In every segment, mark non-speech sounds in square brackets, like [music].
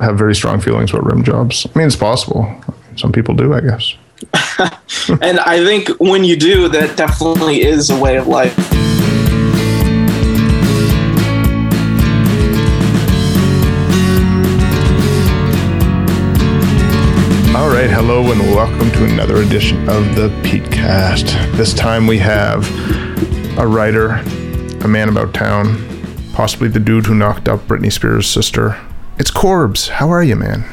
have very strong feelings about rim jobs. I mean, it's possible. Some people do, I guess. [laughs] and I think when you do, that definitely is a way of life. All right, hello and welcome to another edition of the Petecast. This time we have a writer, a man about town, possibly the dude who knocked up Britney Spears' sister. It's Courbs. How are you, man?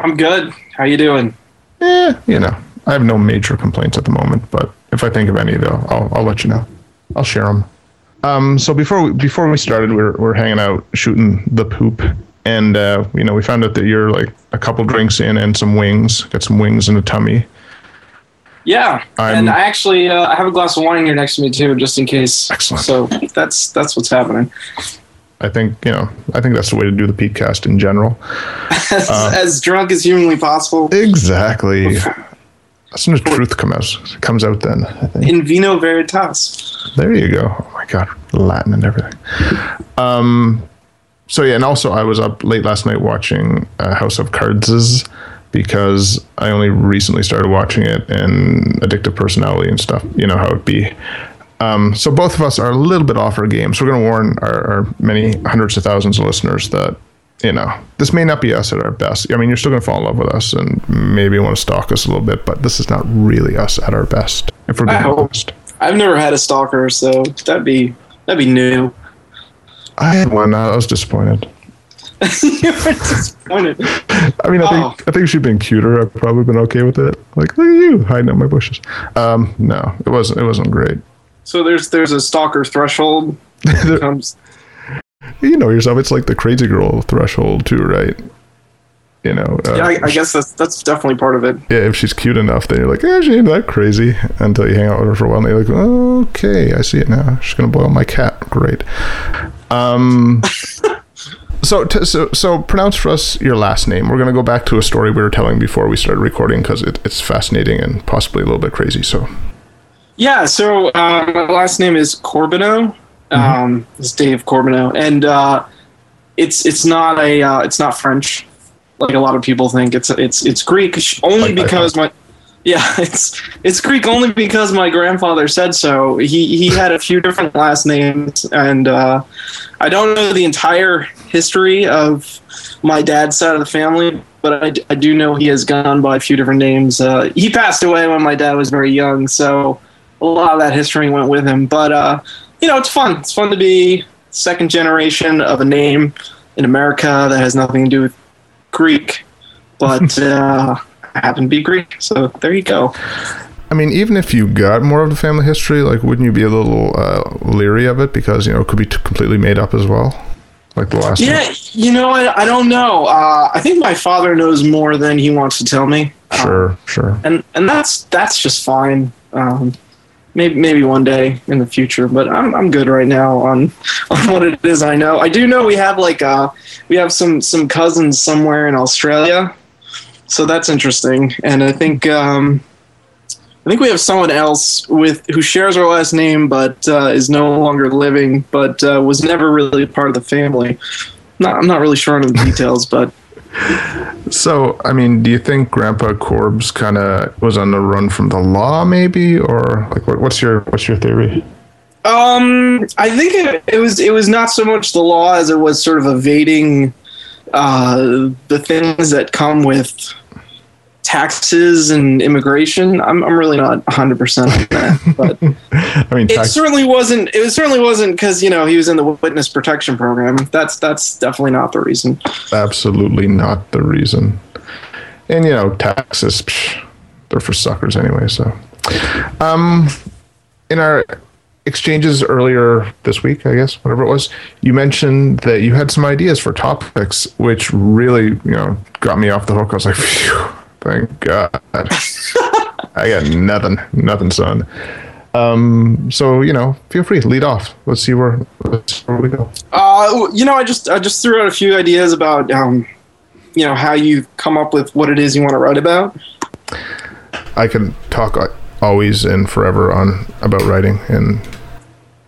I'm good. How you doing? Eh, you know, I have no major complaints at the moment, but if I think of any, though, I'll, I'll let you know. I'll share them. Um, so before we, before we started, we are we are hanging out shooting the poop, and uh, you know we found out that you're like a couple drinks in and some wings. Got some wings in a tummy. Yeah, I'm- and I actually uh, I have a glass of wine here next to me too, just in case. Excellent. So that's that's what's happening. I think you know. I think that's the way to do the Petecast in general. [laughs] As, Uh, as drunk as humanly possible. Exactly. as soon as truth comes out. Comes out then. I think. In vino veritas. There you go. Oh my god, Latin and everything. Um, so yeah, and also I was up late last night watching uh, House of Cards because I only recently started watching it and addictive personality and stuff. You know how it be. Um, so both of us are a little bit off our game. So we're going to warn our, our many hundreds of thousands of listeners that you know this may not be us at our best. I mean, you're still going to fall in love with us and maybe want to stalk us a little bit, but this is not really us at our best. If we're I being hope. honest. I've never had a stalker, so that'd be that'd be new. I had one. I was disappointed. [laughs] you were disappointed. [laughs] I mean, I Oh. think I think she'd been cuter. I've probably been okay with it. Like, look at you hiding out my bushes. Um, no, it wasn't. It wasn't great. So there's there's a stalker threshold. that [laughs] comes you know yourself. It's like the crazy girl threshold too, right? You know. Uh, yeah, I, I guess that's that's definitely part of it. yeah, if she's cute enough, then you're like, yeah, she ain't that crazy. Until you hang out with her for a while, and you're like, okay, I see it now. She's gonna boil my cat. Great. Um. [laughs] So, t- so, so pronounce for us your last name. We're going to go back to a story we were telling before we started recording because it, it's fascinating and possibly a little bit crazy. So, Yeah, so uh, my last name is Courbanou. Mm-hmm. Um, it's Dave Courbanou, and uh, it's it's not a uh, it's not French like a lot of people think. It's it's it's Greek only Like because my yeah [laughs] it's it's Greek only because my grandfather said so. He he had a few different last names, and uh, I don't know the entire history of my dad's side of the family. But I, I do know he has gone by a few different names. Uh, he passed away when my dad was very young, so a lot of that history went with him. But uh, you know, it's fun. It's fun to be second generation of a name in America that has nothing to do with Greek, [laughs] but uh, I happen to be Greek. So there you go. I mean, even if you got more of the family history, like, wouldn't you be a little uh, leery of it because you know it could be t- completely made up as well, like the last? Yeah, you know, I, I don't know. Uh, I think my father knows more than he wants to tell me. Sure, sure. and and that's that's just fine. Um, maybe maybe one day in the future, but I'm I'm good right now on [laughs] on what it is I know. I do know we have like uh we have some some cousins somewhere in Australia, so that's interesting. And I think um, I think we have someone else with who shares our last name, but uh, is no longer living, but uh, was never really part of the family. Not, I'm not really sure on the details, but So, I mean, do you think Grandpa Courbs kind of was on the run from the law, maybe, or like, what, what's your what's your theory? Um, I think it, it was it was not so much the law as it was sort of evading uh, the things that come with taxes and immigration. I'm I'm really not 100 percent on that, but [laughs] I mean, it certainly wasn't. It certainly wasn't because you know he was in the witness protection program. That's that's definitely not the reason. absolutely not the reason. And you know, taxes, psh, they're for suckers anyway. So, um, in our exchanges earlier this week, I guess, whatever it was, you mentioned that you had some ideas for topics, which really, you know, got me off the hook. I was like, [laughs] Phew, thank God. [laughs] I got nothing, nothing, son. Um, so you know, feel free, lead off. Let's see where, let's see where we go. Uh, you know, I just I just threw out a few ideas about um, you know, how you come up with what it is you want to write about. I can talk uh, always and forever on about writing and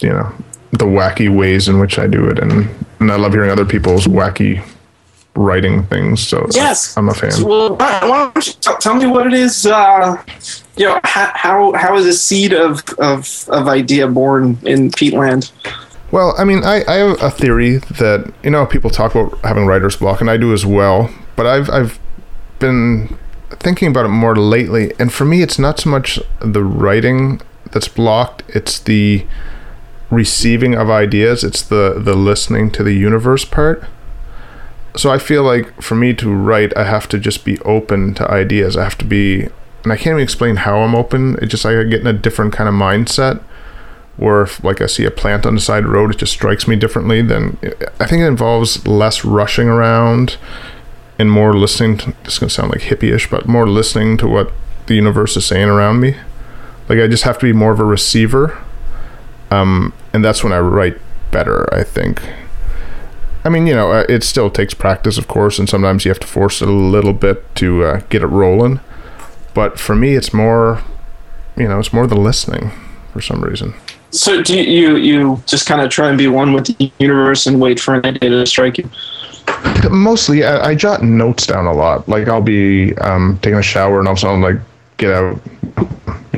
you know the wacky ways in which I do it, and and I love hearing other people's wacky writing things. So yes, I'm a fan. Well, why don't you t- tell me what it is? Uh, you know, how, how how is a seed of of of idea born in Peatland? Well, I mean, I, I have a theory that you know people talk about having writer's block, and I do as well. But I've I've been thinking about it more lately, and for me, it's not so much the writing that's blocked; it's the receiving of ideas. It's the the listening to the universe part. So I feel like for me to write, I have to just be open to ideas. I have to be, and I can't even explain how I'm open. It just like I get in a different kind of mindset or if like I see a plant on the side of the road, it just strikes me differently. Then I think it involves less rushing around and more listening. To, this is gonna sound like hippie-ish, but more listening to what the universe is saying around me. Like I just have to be more of a receiver, um, and that's when I write better. I think. I mean, you know, uh, it still takes practice, of course, and sometimes you have to force it a little bit to uh, get it rolling. But for me, it's more, you know, it's more the listening for some reason. So do you you just kind of try and be one with the universe and wait for an idea to strike you? Mostly, I, I jot notes down a lot. Like I'll be um, taking a shower and all of a sudden like get out,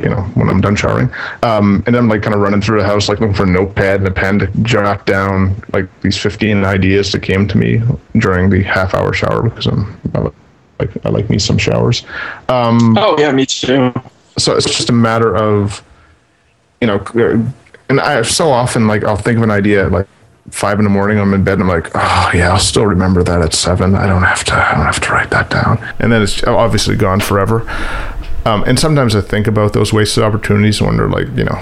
you know, when I'm done showering, um, and I'm like kind of running through the house like looking for a notepad and a pen to jot down like these 15 ideas that came to me during the half hour shower because I'm I like I like me some showers. Um, oh yeah, me too. So it's just a matter of you know and I so often like I'll think of an idea at like five in the morning. I'm in bed and I'm like, oh yeah, I'll still remember that at seven. I don't have to. I don't have to write that down. And then it's obviously gone forever. Um, and sometimes I think about those wasted opportunities and wonder, like, you know,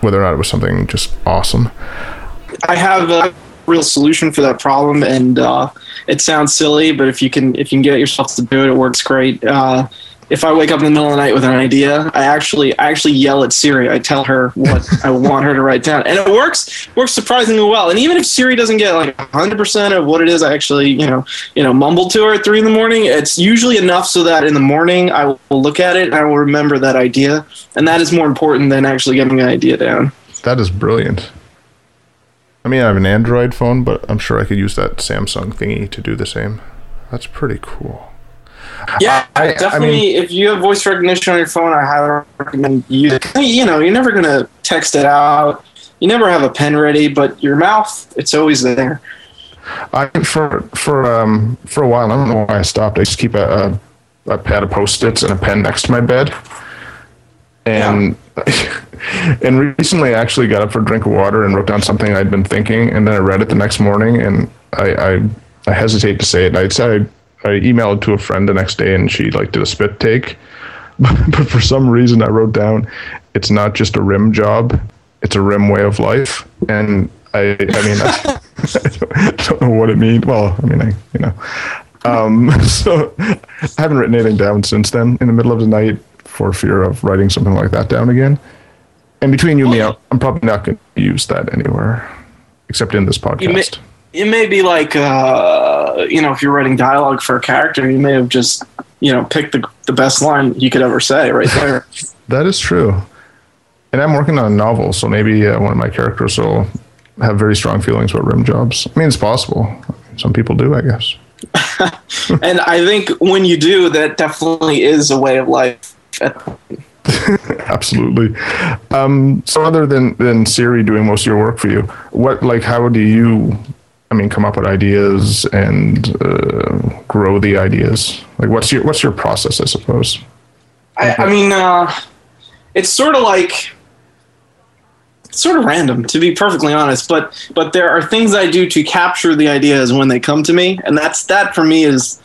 whether or not it was something just awesome. I have a real solution for that problem, and uh, it sounds silly, but if you can if you can get yourself to do it, it works great. Uh, if I wake up in the middle of the night with an idea, I actually I actually yell at Siri. I tell her what I want her to write down, and it works works surprisingly well. And even if Siri doesn't get like 100 percent of what it is, I actually you know you know mumble to her at three in the morning. It's usually enough so that in the morning I will look at it and I will remember that idea, and that is more important than actually getting an idea down. That is brilliant. I mean, I have an Android phone, but I'm sure I could use that Samsung thingy to do the same. That's pretty cool. Yeah, I, definitely. I mean, if you have voice recognition on your phone, I highly recommend you. You know, you're never gonna text it out. You never have a pen ready, but your mouth, it's always there. I for for um for a while. I don't know why I stopped. I just keep a a, a pad of post-its and a pen next to my bed, and. Yeah. [laughs] and recently, I actually got up for a drink of water and wrote down something I'd been thinking, and then I read it the next morning, and I I, I hesitate to say it. I said I emailed to a friend the next day and she like did a spit take. [laughs] but for some reason I wrote down it's not just a rim job, it's a rim way of life. And I I mean I, [laughs] I don't know what it means. Well, I mean I you know. Um, [laughs] so I haven't written anything down since then in the middle of the night for fear of writing something like that down again. And between you and me, I'm probably not going to use that anywhere except in this podcast it may be like uh, you know if you're writing dialogue for a character you may have just you know picked the, the best line you could ever say right there. [laughs] That is true. And i'm working on a novel so maybe uh, one of my characters will have very strong feelings about rim jobs. I mean it's possible. Some people do i guess. [laughs] And i think when you do that definitely is a way of life. [laughs] Absolutely. Um, so other than than siri doing most of your work for you what like how do you I mean, come up with ideas and uh, grow the ideas? Like, what's your what's your process? I suppose. I, I mean, uh, it's sort of like it's sort of random, to be perfectly honest. But but there are things I do to capture the ideas when they come to me, and that's that for me is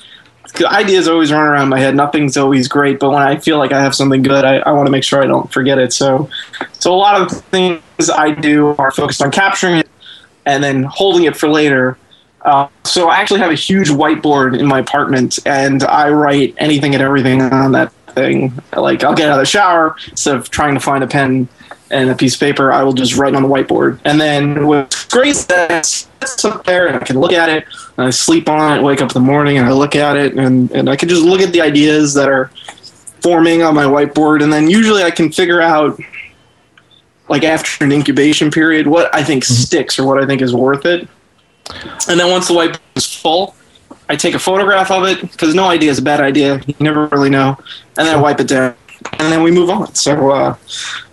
ideas always run around my head. Nothing's always great, but when I feel like I have something good, I, I want to make sure I don't forget it. So so a lot of things I do are focused on capturing it and then holding it for later. Uh, so I actually have a huge whiteboard in my apartment, and I write anything and everything on that thing. Like I'll get out of the shower instead of trying to find a pen and a piece of paper, I will just write on the whiteboard. And then what's great is that it's up there, and I can look at it. And I sleep on it, wake up in the morning, and I look at it, and, and I can just look at the ideas that are forming on my whiteboard, and then usually I can figure out like after an incubation period, what I think mm-hmm. sticks or what I think is worth it. And then once the whiteboard is full, I take a photograph of it because no idea is a bad idea. You never really know, and then I wipe it down, and then we move on. So uh,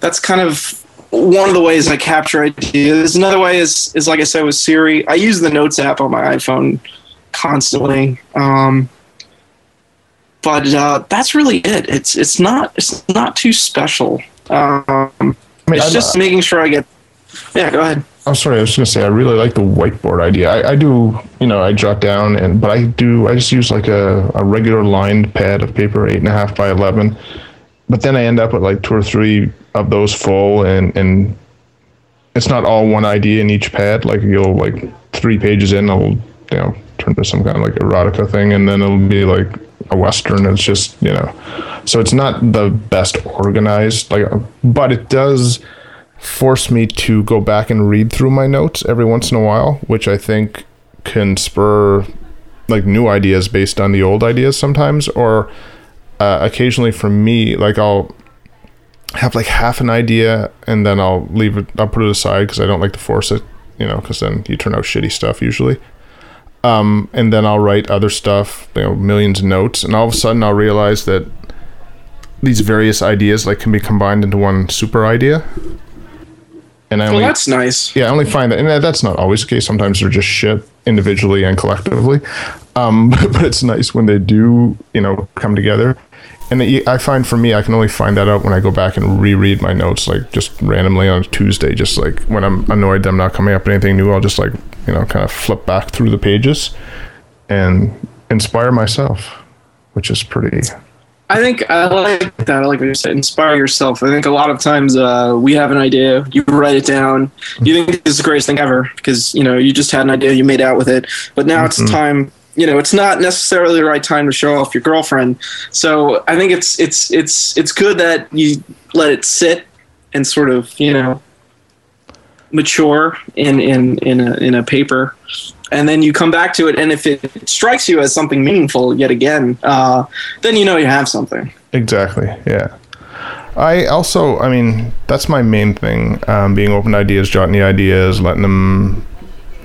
that's kind of one of the ways I capture ideas. Another way is is like I said with Siri. I use the Notes app on my iPhone constantly. Um, but uh, that's really it. It's it's not it's not too special. Um, I mean, it's I- just making sure I get. Yeah, go ahead. I'm sorry. I was going to say I really like the whiteboard idea. I, I do, you know, I jot down and but I do. I just use like a, a regular lined pad of paper, eight and a half by eleven. But then I end up with like two or three of those full, and and it's not all one idea in each pad. Like you'll like three pages in, I'll you know turn to some kind of like erotica thing, and then it'll be like a western. It's just you know, so it's not the best organized. Like, but it does force me to go back and read through my notes every once in a while, which I think can spur like new ideas based on the old ideas sometimes, or uh, occasionally for me, like I'll have like half an idea and then I'll leave it, I'll put it aside because I don't like to force it, you know, because then you turn out shitty stuff usually. Um, and then I'll write other stuff, you know, millions of notes, and all of a sudden I'll realize that these various ideas like can be combined into one super idea. And I Well, only, that's nice. yeah, I only find that, and that's not always the case. Sometimes they're just shit individually and collectively. Um, [laughs] but it's nice when they do, you know, come together. And it, I find for me, I can only find that out when I go back and reread my notes, like just randomly on Tuesday. Just like when I'm annoyed that I'm not coming up with anything new, I'll just like, you know, kind of flip back through the pages and inspire myself, which is pretty. I think I like that. I like what you said. Inspire yourself. I think a lot of times uh, we have an idea, you write it down, you think this is the greatest thing ever because you know you just had an idea, you made out with it, but now it's time. You know, it's not necessarily the right time to show off your girlfriend. So I think it's it's it's it's good that you let it sit and sort of you know mature in in in a in a paper and then you come back to it and if it strikes you as something meaningful yet again uh, then you know you have something Exactly. Yeah. I also, I mean, that's my main thing. Um, being open to ideas, jotting the ideas, letting them,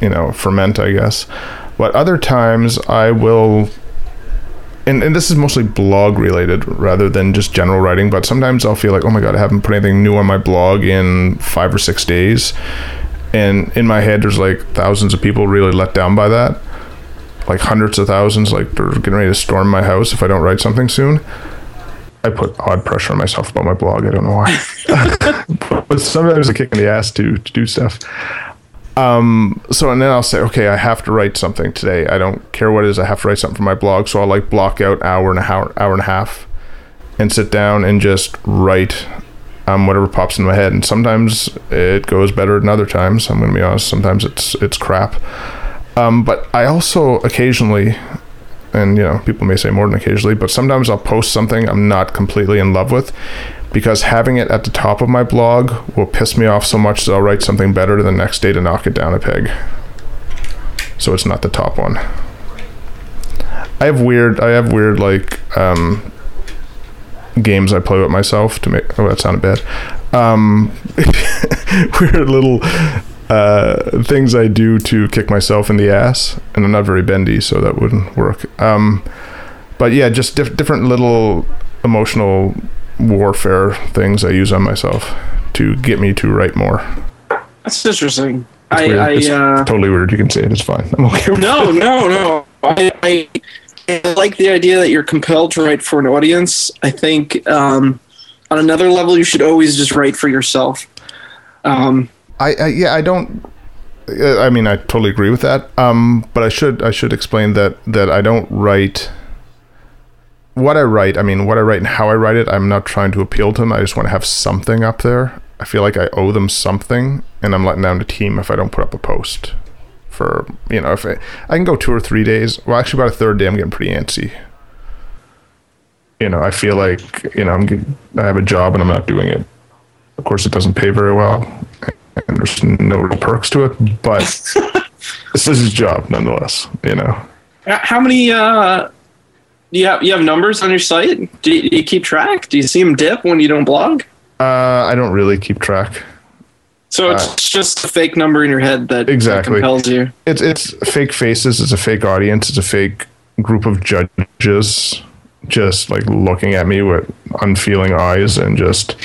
you know, ferment. I guess. But other times, I will. And, and this is mostly blog related rather than just general writing. But sometimes I'll feel like, oh my god, I haven't put anything new on my blog in five or six days, and in my head, there's like thousands of people really let down by that like hundreds of thousands, like they're getting ready to storm my house if I don't write something soon. I put odd pressure on myself about my blog. I don't know why, [laughs] but sometimes a kick in the ass to to do stuff. Um. So and then I'll say, okay, I have to write something today. I don't care what it is. I have to write something for my blog. So I'll like block out hour and a hour, hour and a half, and sit down and just write um, whatever pops in my head. And sometimes it goes better than other times. I'm going to be honest. Sometimes it's it's crap. Um, but I also occasionally, and you know, people may say more than occasionally, but sometimes I'll post something I'm not completely in love with because having it at the top of my blog will piss me off so much that I'll write something better the next day to knock it down a peg. So it's not the top one. I have weird, I have weird like um, games I play with myself to make. Oh, that sounded bad. Um, [laughs] weird little uh, things I do to kick myself in the ass, and I'm not very bendy, so that wouldn't work. Um, but yeah, just diff- different little emotional warfare things I use on myself to get me to write more. that's interesting It's i. I It's uh, totally weird. You can say it. It's fine. I'm okay. No no no I, I I like the idea that you're compelled to write for an audience i think um, on another level you should always just write for yourself um, I, I yeah, I don't. uh, I mean, I totally agree with that. Um, but I should I should explain that that I don't write what I write. I mean, what I write and how I write it. I'm not trying to appeal to them. I just want to have something up there. I feel like I owe them something, and I'm letting down the team if I don't put up a post. For you know, if I, I can go two or three days. Well, actually, about a third day, I'm getting pretty antsy. You know, I feel like you know I'm. I have a job and I'm not doing it. Of course, it doesn't pay very well, and there's no real perks to it. But [laughs] this is his job, nonetheless. You know, how many uh, do you have you have numbers on your site do you, do you keep track do you see them dip when you don't blog uh, I don't really keep track. so it's just a fake number in your head that, that Exactly. compels you It's it's fake faces. It's a fake audience. It's a fake group of judges just like looking at me with unfeeling eyes and just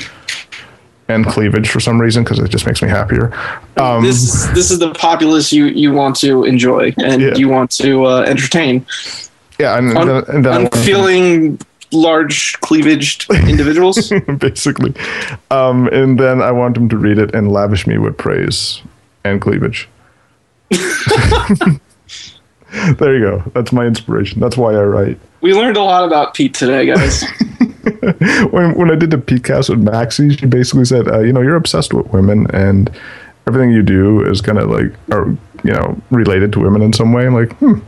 and cleavage for some reason because it just makes me happier. Um, this is this is the populace you you want to enjoy and Yeah. you want to uh, entertain. Yeah, and, Un- then, and then unfeeling large cleavaged individuals. [laughs] basically, um, and then I want him to read it and lavish me with praise and cleavage. [laughs] there you go. That's my inspiration. That's why I write. we learned a lot about Pete today, guys. [laughs] when when I did the Pete cast with Maxie, she basically said, uh, you know, you're obsessed with women and everything you do is kind of like, or you know, related to women in some way. I'm like, hmm,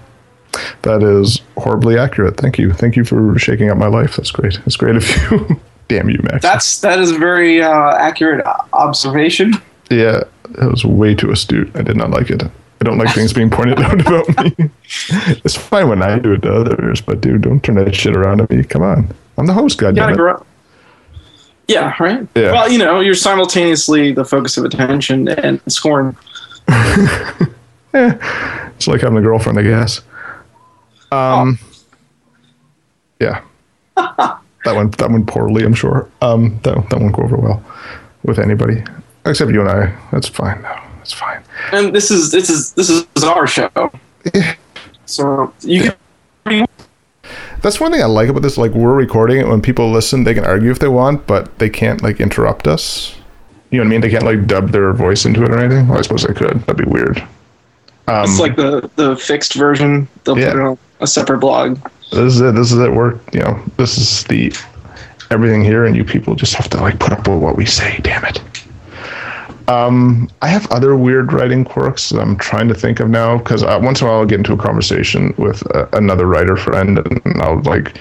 that is horribly accurate. Thank you, thank you for shaking up my life. That's great. That's great of you. [laughs] Damn you, Max. That's that is a very uh, accurate observation. yeah, that was way too astute. I did not like it. I don't like things being pointed [laughs] out about me. [laughs] it's fine when I do it to others, but dude, don't turn that shit around on me. Come on, I'm the host. gotta Goddamn it. Yeah, right. Yeah. Well, you know, you're simultaneously the focus of attention and scorn. yeah. It's like having a girlfriend, I guess. Um, yeah, [laughs] that went that went poorly. I'm sure. Um, that that won't go over well with anybody except you and I. That's fine. No, that's fine. And this is this is this is our show. Yeah. So you can That's one thing I like about this. Like we're recording it when people listen, they can argue if they want, but they can't like interrupt us. You know what I mean? They can't like dub their voice into it or anything. Well, I suppose they could. That'd be weird. Um, it's like the the fixed version. They'll Yeah. put it on a separate blog. this is it. This is it. We're you know this is the everything here, and you people just have to like put up with what we say. Damn it. Um, I have other weird writing quirks that I'm trying to think of now because uh, once in a while I'll get into a conversation with uh, another writer friend, and I'll like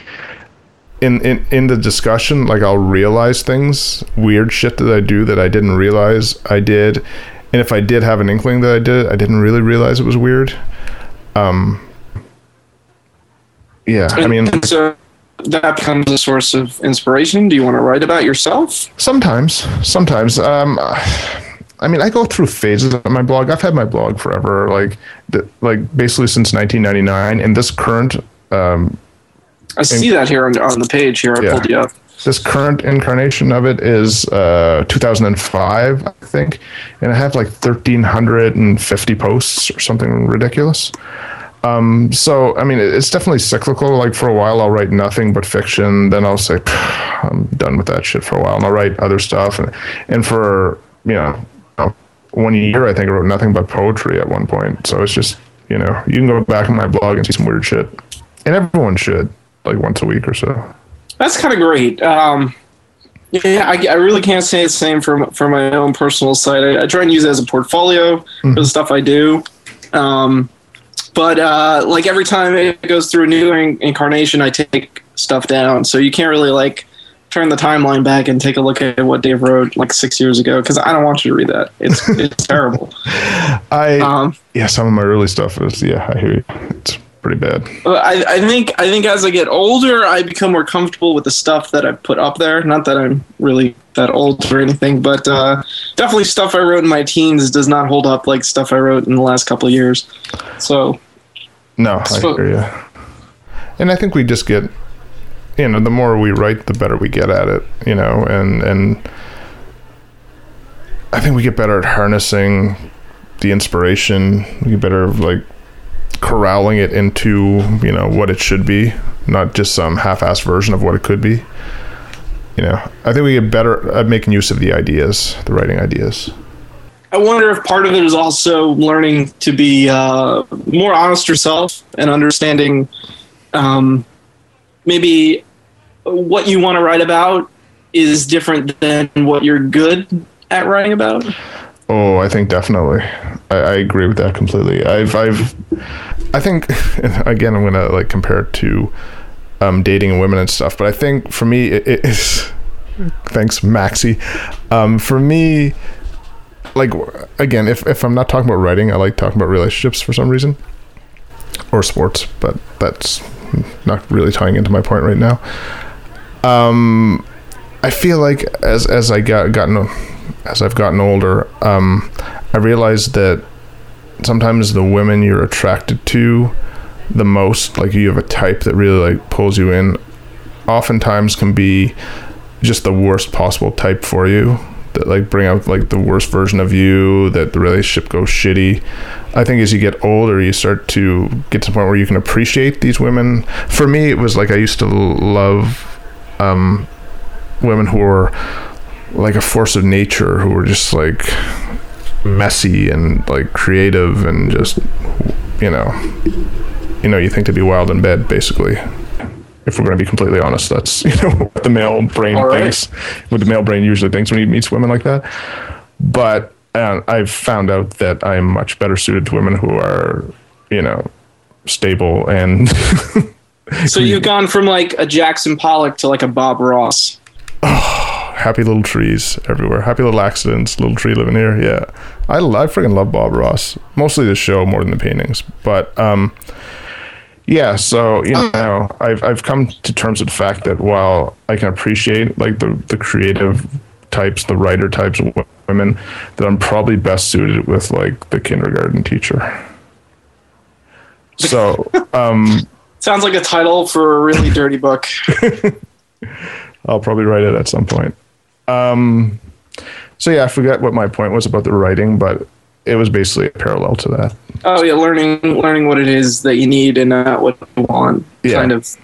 in, in in the discussion, like I'll realize things, weird shit that I do that I didn't realize I did, and if I did have an inkling that I did, I didn't really realize it was weird. Um, yeah, I mean, so that becomes a source of inspiration. Do you want to write about yourself? Sometimes, sometimes. Um, I mean, I go through phases of my blog. I've had my blog forever, like, the, like basically since 1999. And this current, um, I see that here on, on the page here. I Yeah. pulled you up. this current incarnation of it is uh, 2005, I think, and I have like 1,350 posts or something ridiculous. Um, so I mean, it's definitely cyclical. Like for a while, I'll write nothing but fiction. Then I'll say, I'm done with that shit for a while, and I'll write other stuff. And and for you know, one year, I think I wrote nothing but poetry at one point. So it's just you know, you can go back on my blog and see some weird shit, and everyone should like once a week or so. That's kind of great. Um, yeah, I, I really can't say the same for for my own personal site. I, I try and use it as a portfolio for the stuff I do. Um, but uh, like every time it goes through a new in- incarnation, I take stuff down. So you can't really like turn the timeline back and take a look at what Dave wrote like six years ago because I don't want you to read that. It's it's terrible. [laughs] I Um, yeah, some of my early stuff is yeah, I hear you. It's pretty bad. I, I think I think as I get older, I become more comfortable with the stuff that I put up there. Not that I'm really that old or anything, but uh, definitely stuff I wrote in my teens does not hold up like stuff I wrote in the last couple of years. So No, I So- hear you. And I think we just get, you know, the more we write, the better we get at it. You know, and and I think we get better at harnessing the inspiration. We get better like corralling it into you know what it should be, not just some half-assed version of what it could be. You know, I think we get better at making use of the ideas, the writing ideas. I wonder if part of it is also learning to be uh, more honest yourself and understanding um, maybe what you want to write about is different than what you're good at writing about. Oh, I think definitely. I, I agree with that completely. I've, I've, I think, [laughs] again, I'm gonna like compare it to um, dating and women and stuff. But I think for me, it, it is. [laughs] Thanks, Maxie. Um, for me, like again, if if I'm not talking about writing, I like talking about relationships for some reason, or sports. But that's not really tying into my point right now. Um, I feel like as as I got gotten as I've gotten older, um, I realized that sometimes the women you're attracted to the most, like you have a type that really like pulls you in, oftentimes can be just the worst possible type for you that like bring out like the worst version of you that the relationship goes shitty. I think as you get older you start to get to the point where you can appreciate these women. For me it was like i used to love um, women who were like a force of nature who were just like messy and like creative and just you know you know you think to be wild in bed basically if we're going to be completely honest. That's [laughs] you know what the male brain thinks, what the male brain usually thinks when he meets women like that. But uh, I've found out that I'm much better suited to women who are you know stable and. [laughs] so you've gone from like a Jackson Pollock to like a Bob Ross. Oh, [sighs] happy little trees everywhere. Happy little accidents. Little tree living here. Yeah, I I freaking love Bob Ross. Mostly the show more than the paintings, but um, yeah, so you uh. know, I've I've come to terms with the fact that while I can appreciate like the the creative types, the writer types of women, that I'm probably best suited with like the kindergarten teacher. So, um, [laughs] sounds like a title for a really dirty book. [laughs] I'll probably write it at some point. Um, so yeah, I forget what my point was about the writing, but it was basically a parallel to that. Oh yeah, learning learning what it is that you need and not what you want. Yeah. Kind of.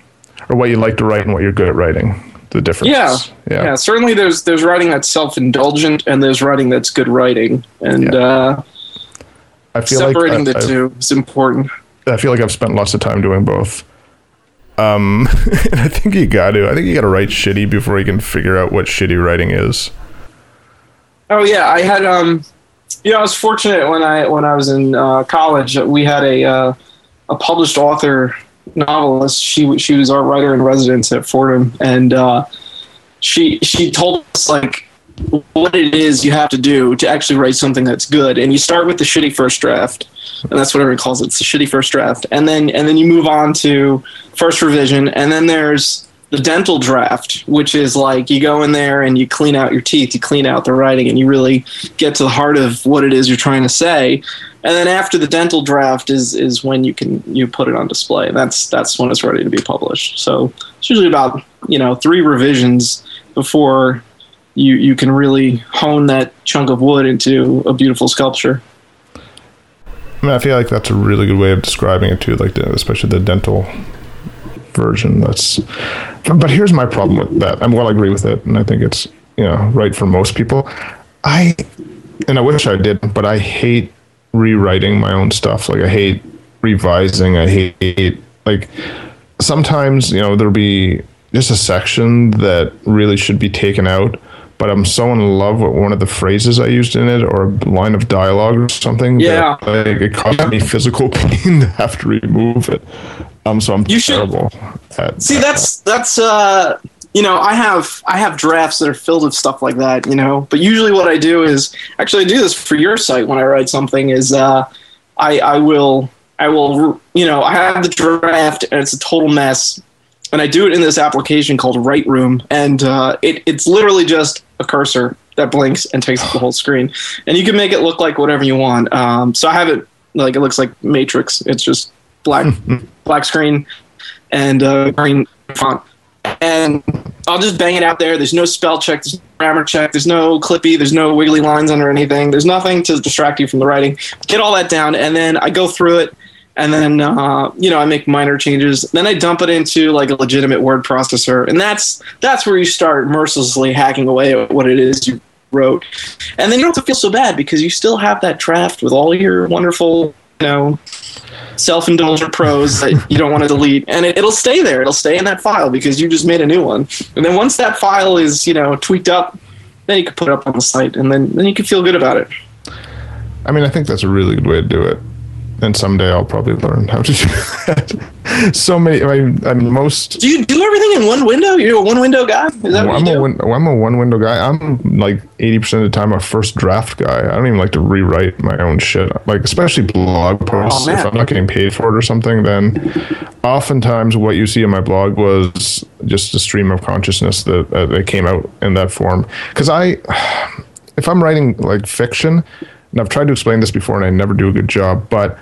Or what you like to write and what you're good at writing. The difference. Yeah. Yeah. yeah certainly there's there's writing that's self indulgent and there's writing that's good writing. And yeah. uh I feel separating like I, the I've, two is important. I feel like I've spent lots of time doing both. Um, [laughs] and I think you got to. I think you got to write shitty before you can figure out what shitty writing is. Oh yeah, I had um, know, I was fortunate when I when I was in uh, college. We had a uh, a published author novelist. She she was our writer in residence at Fordham, and uh, she she told us like what it is you have to do to actually write something that's good. And you start with the shitty first draft, and that's what everyone calls it. It's the shitty first draft, and then and then you move on to first revision, and then there's the dental draft, which is like you go in there and you clean out your teeth, you clean out the writing, and you really get to the heart of what it is you're trying to say. And then after the dental draft is is when you can you put it on display. And that's that's when it's ready to be published. So it's usually about you know three revisions before you you can really hone that chunk of wood into a beautiful sculpture. I mean, I feel like that's a really good way of describing it too, like the, especially the dental version. That's, but here's my problem with that. I'm well, I agree with it, and I think it's you know right for most people. I, and I wish I did, but I hate rewriting my own stuff. Like I hate revising. I hate like sometimes you know there'll be just a section that really should be taken out but I'm so in love with one of the phrases I used in it or a line of dialogue or something. Yeah. That, like, it caused me physical [laughs] pain to have to remove it. Um, so I'm you terrible should, at See, that's, that's, uh, you know, I have I have drafts that are filled with stuff like that, you know. But usually, what I do is actually I do this for your site when I write something is uh, I I will I will you know I have the draft and it's a total mess, and I do it in this application called WriteRoom, and uh, it it's literally just a cursor that blinks and takes up the whole screen, and you can make it look like whatever you want. Um, so I have it like it looks like Matrix. It's just black [laughs] black screen and uh, green font. And I'll just bang it out there. There's no spell check, there's no grammar check, there's no clippy, there's no wiggly lines under anything. There's nothing to distract you from the writing. Get all that down, and then I go through it, and then uh, you know I make minor changes. Then I dump it into like a legitimate word processor, and that's that's where you start mercilessly hacking away at what it is you wrote. And then you don't have to feel so bad because you still have that draft with all your wonderful, you know, self-indulgent prose that you don't want to delete. And it, will stay there. It'll stay in that file because you just made a new one. And then once that file is you know tweaked up then you can put it up on the site and then then you can feel good about it. I mean i think that's a really good way to do it and someday I'll probably learn how to do that. [laughs] so many. I mean, I mean, most. Do you do everything in one window? You're a one window guy. Is that well, I'm a win, I'm a one window guy. I'm like eighty percent of the time a first draft guy. I don't even like to rewrite my own shit. Like especially blog posts. Oh, if I'm not getting paid for it or something, then oftentimes what you see in my blog was just a stream of consciousness that uh, that came out in that form. Because I, [sighs] if I'm writing like fiction and I've tried to explain this before and I never do a good job, but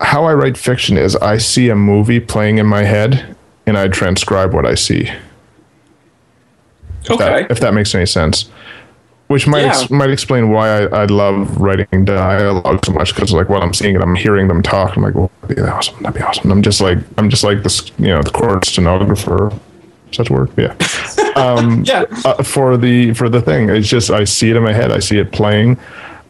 how I write fiction is I see a movie playing in my head and I transcribe what I see. If Okay. That, if that makes any sense. Which might ex- might explain why I, I love writing dialogue so much because like while I'm seeing it, I'm hearing them talk. I'm like, well, that'd be awesome. That'd be awesome. I'm just like I'm just like this, you know, the court stenographer. Such word, yeah. [laughs] yeah. uh, for the for the thing. It's just I see it in my head. I see it playing,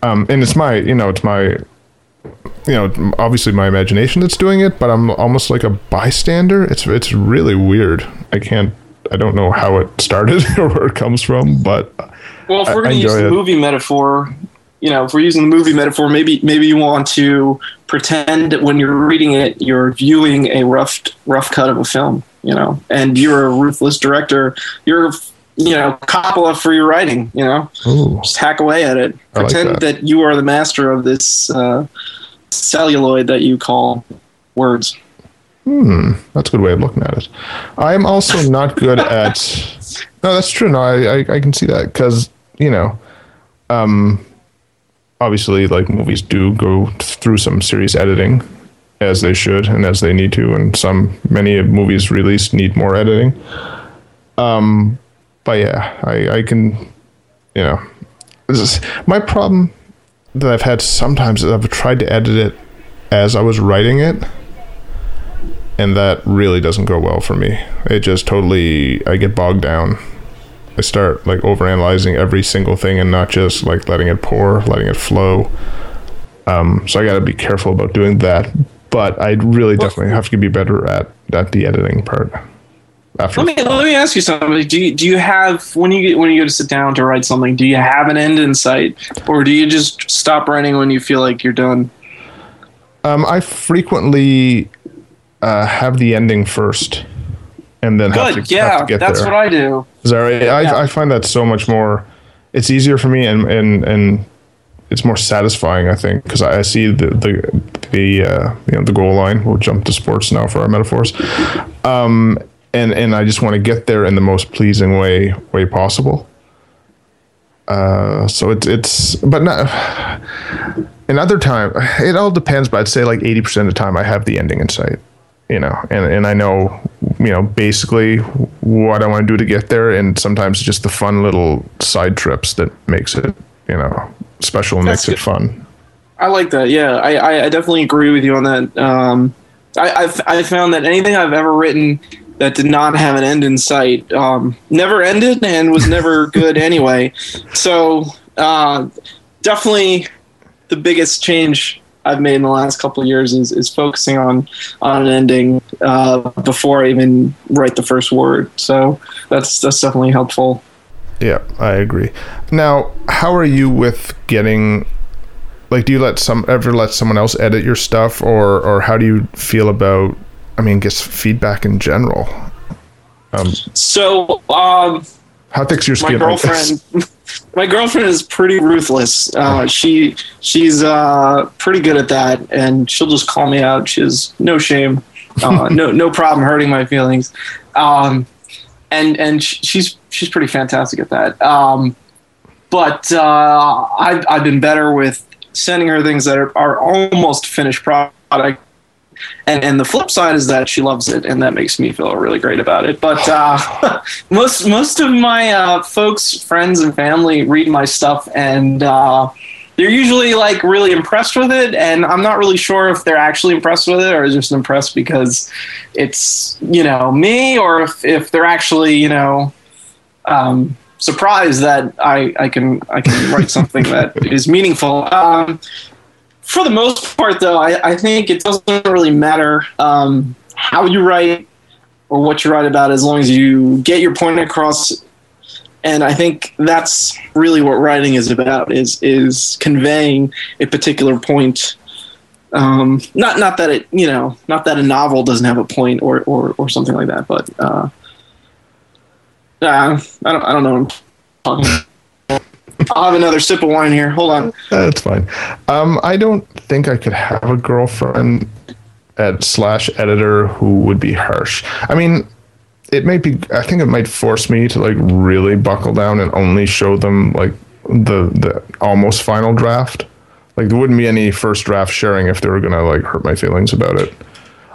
um, and it's my you know it's my you know obviously my imagination that's doing it, but I'm almost like a bystander. It's it's really weird. I can't. I don't know how it started [laughs] or where it comes from, but Well, if we're going to use the it. movie metaphor, you know, if we're using the movie metaphor, maybe maybe you want to pretend that when you're reading it, you're viewing a rough rough cut of a film, you know, and you're a ruthless director. You're you know Coppola for your writing, you know, ooh, just hack away at it. I like Pretend that. that. you are the master of this uh, celluloid that you call words. Hmm, that's a good way of looking at it. I'm also [laughs] not good at. No, that's true. No, I I, I can see that because you know, um, obviously, like movies do go through some serious editing, as they should and as they need to, and some many movies released need more editing. Um, but yeah, I I can, you know, this is, my problem that I've had sometimes is I've tried to edit it as I was writing it and that really doesn't go well for me. It just totally I get bogged down. I start like overanalyzing every single thing and not just like letting it pour, letting it flow. Um, so I got to be careful about doing that. But I really definitely have to be better at at the editing part. After Let me let me ask you something. Do you, do you have when you get when you go to sit down to write something? Do you have an end in sight, or do you just stop writing when you feel like you're done? um, I frequently uh, have the ending first, and then have to, Good, have yeah, to get that's there. what I do. Is that right? I, Yeah. I find that so much more. It's easier for me, and and and it's more satisfying. I think because I, I see the the the uh, you know the goal line. We'll jump to sports now for our metaphors. Um, and and I just want to get there in the most pleasing way way possible. Uh, so it's it's but not. Another time, it all depends. But I'd say like eighty percent of the time, I have the ending in sight you know, and, and I know, you know, basically what I want to do to get there. And sometimes just the fun little side trips that makes it, you know, special and That's makes it fun. I like that. Yeah, I, I, I definitely agree with you on that. Um, I, I've I found that anything I've ever written that did not have an end in sight um, never ended and was never [laughs] good anyway. So uh, definitely the biggest change I've made in the last couple of years is, is focusing on on an ending uh, before I even write the first word. So that's that's definitely helpful. Yeah, I agree. Now, how are you with getting like do you let some ever let someone else edit your stuff or or how do you feel about I mean, guess feedback in general? So um, How thick's your my skin? like girlfriend [laughs] my girlfriend is pretty ruthless. Uh, she she's uh, pretty good at that and she'll just call me out. She has no shame uh, [laughs] no no problem hurting my feelings. Um, and and she's she's pretty fantastic at that. Um, but uh, I've, I've been better with sending her things that are, are almost finished product and and the flip side is that she loves it, and that makes me feel really great about it. But uh, [laughs] most most of my uh, folks, friends, and family read my stuff, and uh, they're usually like really impressed with it. And I'm not really sure if they're actually impressed with it or just impressed because it's you know me, or if, if they're actually you know. Um, surprised that I, I can I can write something that [laughs] is meaningful. Um, for the most part, though, I, I think it doesn't really matter um, how you write or what you write about, as long as you get your point across. And I think that's really what writing is about: is is conveying a particular point. Um, not not that it you know not that a novel doesn't have a point or or, or something like that, but uh, uh, I don't I don't know. I'll have another sip of wine here. Hold on. That's fine. Um, I don't think I could have a girlfriend at slash editor who would be harsh. I mean, it might be. I think it might force me to like really buckle down and only show them like the the almost final draft. Like there wouldn't be any first draft sharing if they were gonna like hurt my feelings about it.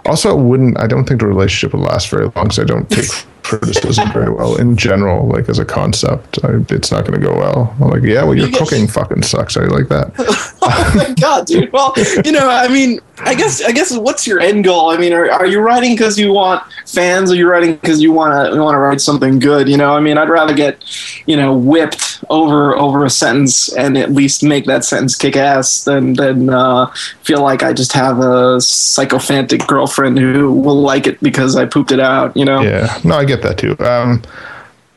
Also, it wouldn't. I don't think the relationship would last very long because I don't take criticism very well in general. Like as a concept, I, it's not going to go well. I'm like, yeah, well, your You cooking fucking sucks. I like that. [laughs] [laughs] oh my god, dude. Well, you know, I mean, I guess, I guess, what's your end goal? I mean, are, are you writing because you want fans, or you writing because you want to want to write something good? You know, I mean, I'd rather get, you know, whipped over over a sentence and at least make that sentence kick ass than than uh, feel like I just have a psychophantic girlfriend who will like it because I pooped it out. You know. Yeah, no, I get that too. Um,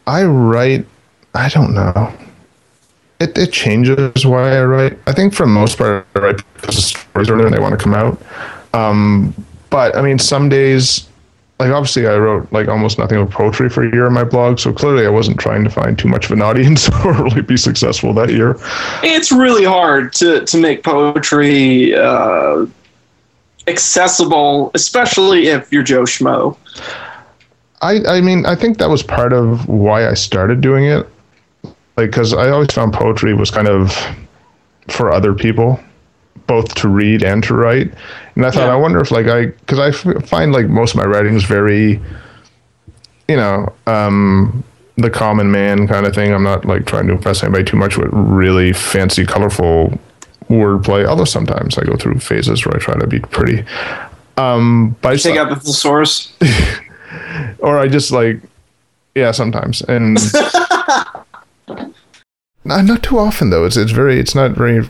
I write. I don't know. It it changes why I write. I think for the most part, I write because the stories are there and they want to come out. Um, but I mean, some days, like obviously, I wrote like almost nothing of poetry for a year on my blog, so clearly I wasn't trying to find too much of an audience [laughs] or really be successful that year. it's really hard to to make poetry uh, accessible, especially if you're Joe Schmo. I, I mean, I think that was part of why I started doing it. Like, because I always found poetry was kind of for other people, both to read and to write. And I thought, Yeah. I wonder if, like, I, because I f- find like most of my writing is very, you know, um, the common man kind of thing. I'm not like trying to impress anybody too much with really fancy, colorful wordplay. Although sometimes I go through phases where I try to be pretty. Um, but I just Take out the thesaurus. [laughs] or I just like, yeah, sometimes, and [laughs] not not too often though. It's it's very it's not very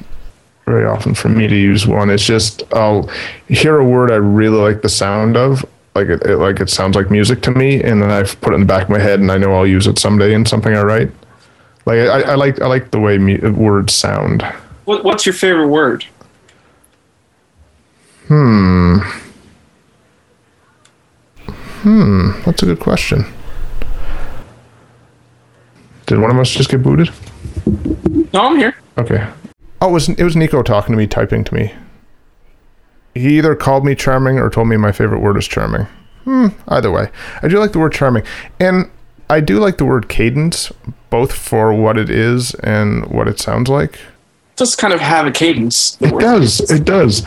very often for me to use one. It's just I'll hear a word I really like the sound of, like it, it like it sounds like music to me, and then I put it in the back of my head, and I know I'll use it someday in something I write. Like I, I like I like the way mu- words sound. What, what's your favorite word? Hmm. Hmm. That's a good question. Did one of us just get booted? No, I'm here. Okay. Oh, it was it was Nico talking to me, typing to me. He either called me charming or told me my favorite word is charming. Hmm. Either way, I do like the word charming, and I do like the word cadence, both for what it is and what it sounds like. Just kind of have a cadence. It does. It does.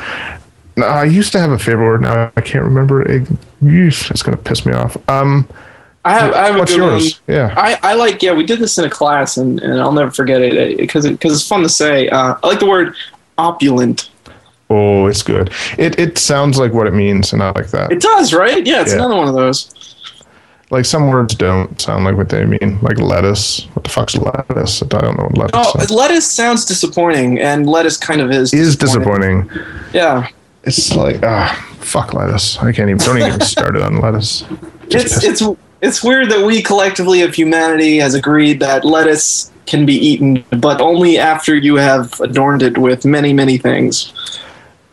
Now, I used to have a favorite word. Now I can't remember. It, it's gonna piss me off. Um, I have. I have what's yours? One. Yeah. I, I like. Yeah, we did this in a class, and, and I'll never forget it because because it's fun to say. Uh, I like the word opulent. Oh, it's good. It it sounds like what it means, and I like that. It does, right? Yeah, it's Yeah. another one of those. like some words don't sound like what they mean. Like lettuce. What the fuck's lettuce? I don't know what lettuce Oh, is. lettuce sounds disappointing, and lettuce kind of is. is disappointing. Yeah, It's like ah, fuck lettuce. I can't even. Don't even [laughs] get started on lettuce. Just it's it's it's weird that we collectively of humanity has agreed that lettuce can be eaten, but only after you have adorned it with many many things,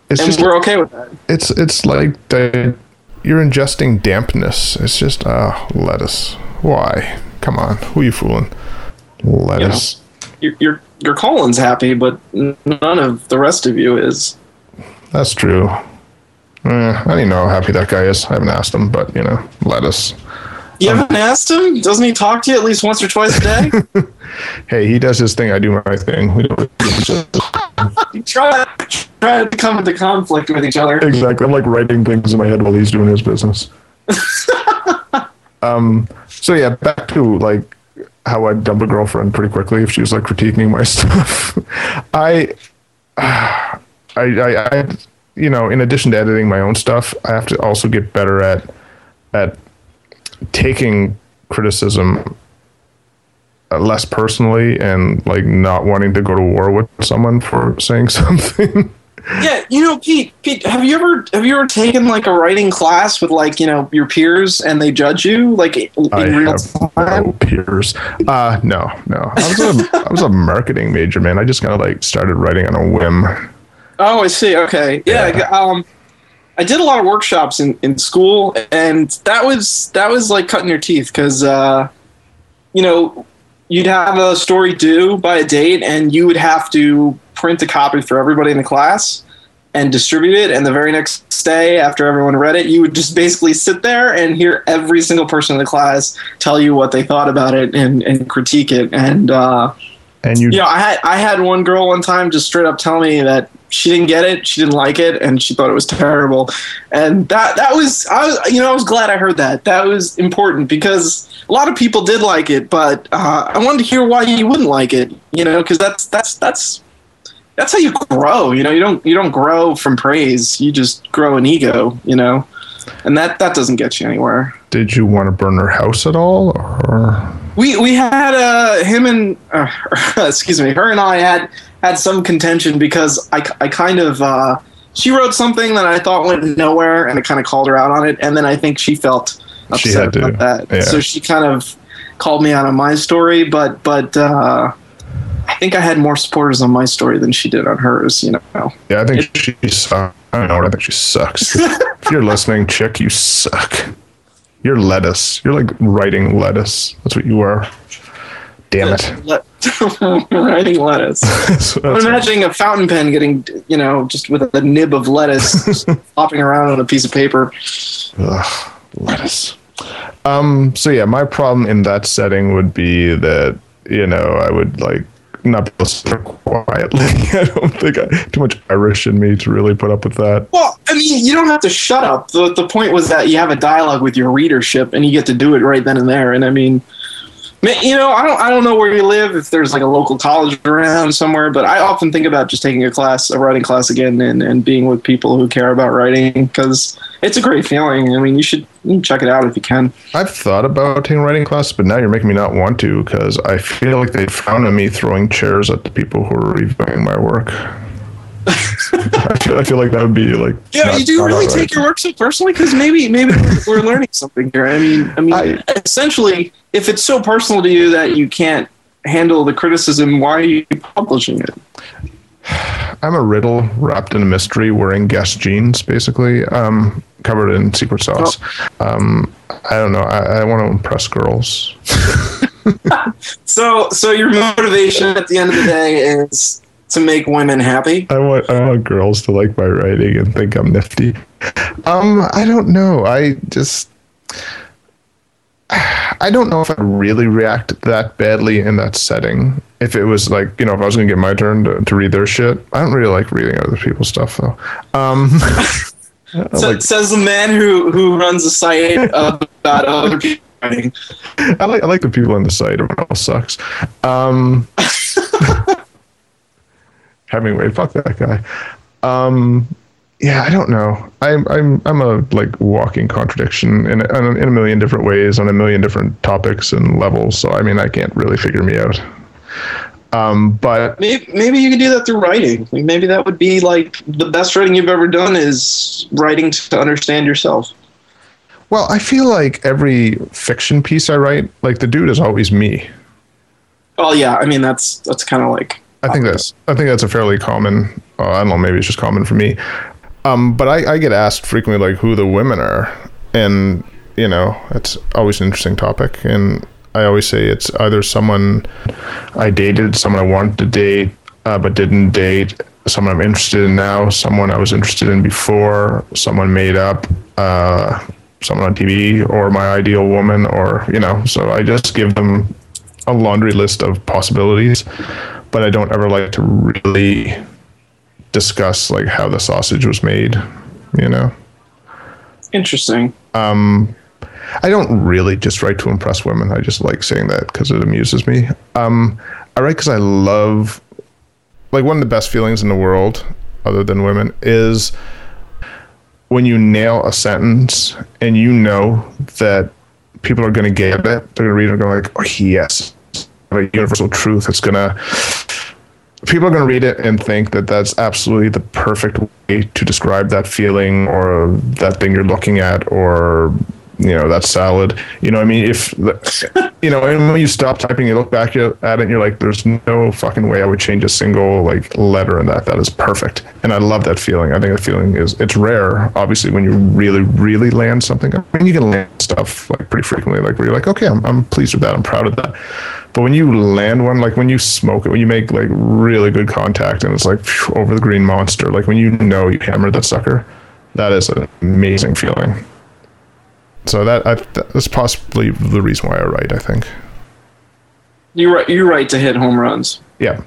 it's and just we're okay with that. it's it's like the, you're ingesting dampness. It's just ah, lettuce. Why? Come on, who are you fooling? Lettuce. Your your your colon's happy, but none of the rest of you is. That's true. Eh, I don't even know how happy that guy is. I haven't asked him, but you know, lettuce. You haven't asked him? Doesn't he talk to you at least once or twice a day? [laughs] Hey, he does his thing. I do my thing. We don't. you try try to come into conflict with each other. Exactly. I'm like writing things in my head while he's doing his business. [laughs] um. So yeah, back to like how I dump a girlfriend pretty quickly if she was like critiquing my [laughs] stuff. I, I, I, I, you know, in addition to editing my own stuff, I have to also get better at at taking criticism uh, less personally and like not wanting to go to war with someone for saying [laughs] something. Yeah, you know, Pete. Pete, have you ever have you ever taken like a writing class with like you know your peers and they judge you like in I real have time? no peers. Uh, no, no. I was a I was a marketing major, man. I just kind of like started writing on a whim. Oh, I see. Okay, yeah. Yeah. Um, I did a lot of workshops in, in school, and that was that was like cutting your teeth because uh, you know you'd have a story due by a date, and you would have to print a copy for everybody in the class and distribute it. And the very next day, after everyone read it, you would just basically sit there and hear every single person in the class tell you what they thought about it and, and critique it. And uh, And you, know, I had I had one girl one time just straight up tell me that she didn't get it, she didn't like it, and she thought it was terrible. And that that was I was you know I was glad I heard that. That was important because a lot of people did like it, but uh, I wanted to hear why you wouldn't like it. You know, because that's that's that's that's how you grow. You know, you don't you don't grow from praise. You just grow an ego. You know, and that that doesn't get you anywhere. Did you want to burn her house at all, or we we had uh, him and uh, [laughs] excuse me, her and I had had some contention because I, I kind of uh, she wrote something that I thought went nowhere, and I kind of called her out on it, and then I think she felt upset about that. Yeah. So she kind of called me out on my story, but but uh, I think I had more supporters on my story than she did on hers. You know. Yeah, I think it, she sucks. I don't know. I think she sucks. if you're listening, chick, you suck. You're lettuce. You're like writing lettuce. That's what you are. Damn it. [laughs] [laughs] Writing lettuce. [laughs] I'm imagining a fountain pen getting, you know, just with a nib of lettuce flopping around on a piece of paper. Ugh, lettuce. Um, so yeah, my problem in that setting would be that, you know, I would like not quietly. [laughs] I don't think I too much Irish in me to really put up with that. Well, I mean, you don't have to shut up. The the point was that you have a dialogue with your readership and you get to do it right then and there. And I mean, you know, I don't, I don't know where you live if there's like a local college around somewhere, but I often think about just taking a class, a writing class again, and, and being with people who care about writing because it's a great feeling. I mean, you should, check it out if you can. I've thought about taking writing class, but now you're making me not want to because I feel like they frown at me throwing chairs at the people who are reviewing my work. I, [laughs] feel, I feel like that would be like yeah you do really take your work so personally? Because maybe maybe we're learning something here. I mean i mean I, essentially if it's so personal to you that you can't handle the criticism why are you publishing it? I'm a riddle wrapped in a mystery wearing guess jeans basically um, covered in secret sauce. Oh. um, i don't know. I, I want to impress girls. [laughs] [laughs] So so your motivation at the end of the day is to make women happy? I want I want girls to like my writing and think I'm nifty. Um, I don't know. I just [sighs] I don't know if I'd really react that badly in that setting. If it was like, you know, if I was going to get my turn to, to, read their shit, I don't really like reading other people's stuff though. Um, [laughs] [laughs] so, like, says the man who who runs a site [laughs] about other people writing. I like I like the people on the site. Everyone else sucks. Um, Hemingway. Fuck that guy. Um, yeah, I don't know. I'm I'm I'm a like walking contradiction in a, in a million different ways on a million different topics and levels. So I mean, I can't really figure me out. Um, but maybe, maybe you could do that through writing. Maybe that would be like the best writing you've ever done is writing to understand yourself. Well, I feel like every fiction piece I write, like the dude is always me. Oh yeah, I mean that's that's kind of like I think that's I think that's a fairly common. Uh, I don't know. Maybe it's just common for me. Um, but I, I get asked frequently like who the women are, and you know it's always an interesting topic. And I always say it's either someone I dated, someone I wanted to date uh, but didn't date, someone I'm interested in now, someone I was interested in before, someone made up, uh, someone on TV, or my ideal woman, or you know. So I just give them a laundry list of possibilities but I don't ever like to really discuss like how the sausage was made, you know. Interesting. Um I don't really just write to impress women. I just like saying that because it amuses me. Um, I write because I love, like, one of the best feelings in the world, other than women, is when you nail a sentence and you know that people are going to get it. They're going to read it and go like, "Oh yes, a universal truth It's going to people are going to read it and think that that's absolutely the perfect way to describe that feeling or that thing you're looking at or you know that salad. You know i mean? If you know and when you stop typing you look back at it and you're like there's no fucking way i would change a single like letter in that. That is perfect. And i love that feeling. I think that feeling is it's rare obviously when you really really land something. I mean you can land stuff like pretty frequently like where you're like okay i'm, I'm pleased with that. I'm proud of that. But when you land one, like when you smoke it, when you make like really good contact and it's like phew, over the green monster, like when you know you hammered that sucker, that is an amazing feeling. So that I, that's possibly the reason why I write. I think you write you write to hit home runs. Yeah,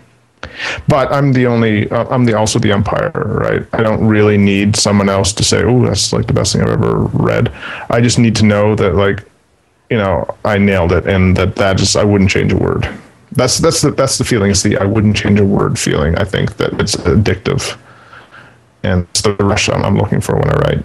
But I'm the only, uh, I'm the also the umpire, right? I don't really need someone else to say, "Oh, that's like the best thing I've ever read." I just need to know that, like, you know, I nailed it, and that that just I wouldn't change a word. That's that's the that's the feeling. It's the I wouldn't change a word feeling. I think that it's addictive, and it's the rush I'm, I'm looking for when I write.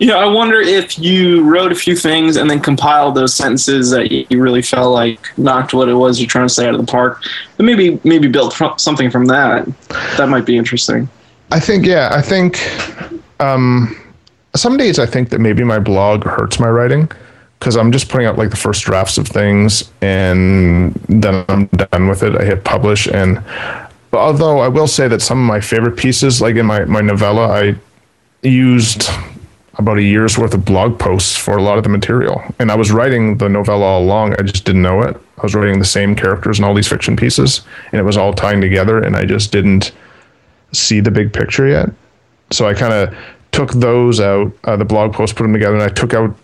Yeah, I wonder if you wrote a few things and then compiled those sentences that you really felt like knocked what it was you're trying to say out of the park, and maybe maybe built something from that. That might be interesting. I think yeah, I think um, some days I think that maybe my blog hurts my writing because I'm just putting out like the first drafts of things and then I'm done with it. I hit publish and although I will say that some of my favorite pieces, like in my my novella, I used about a year's worth of blog posts for a lot of the material. And I was writing the novella all along. I just didn't know it. I was writing the same characters and all these fiction pieces, and it was all tying together. And I just didn't see the big picture yet. So I kind of took those out, uh, the blog posts, put them together, and I took out,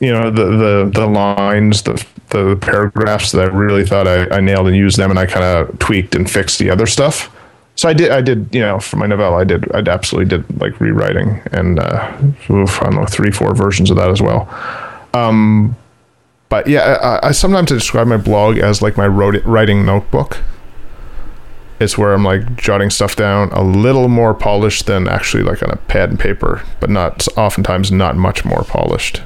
you know, the the the lines, the the paragraphs that I really thought I, I nailed and used them, and I kind of tweaked and fixed the other stuff so I did, I did, you know, for my novella, I did, I absolutely did like rewriting and, uh, oof, I don't know, three, four versions of that as well. Um, but yeah, I, I sometimes describe my blog as like my writing notebook. It's where I'm like jotting stuff down a little more polished than actually like on a pad and paper, but not oftentimes not much more polished.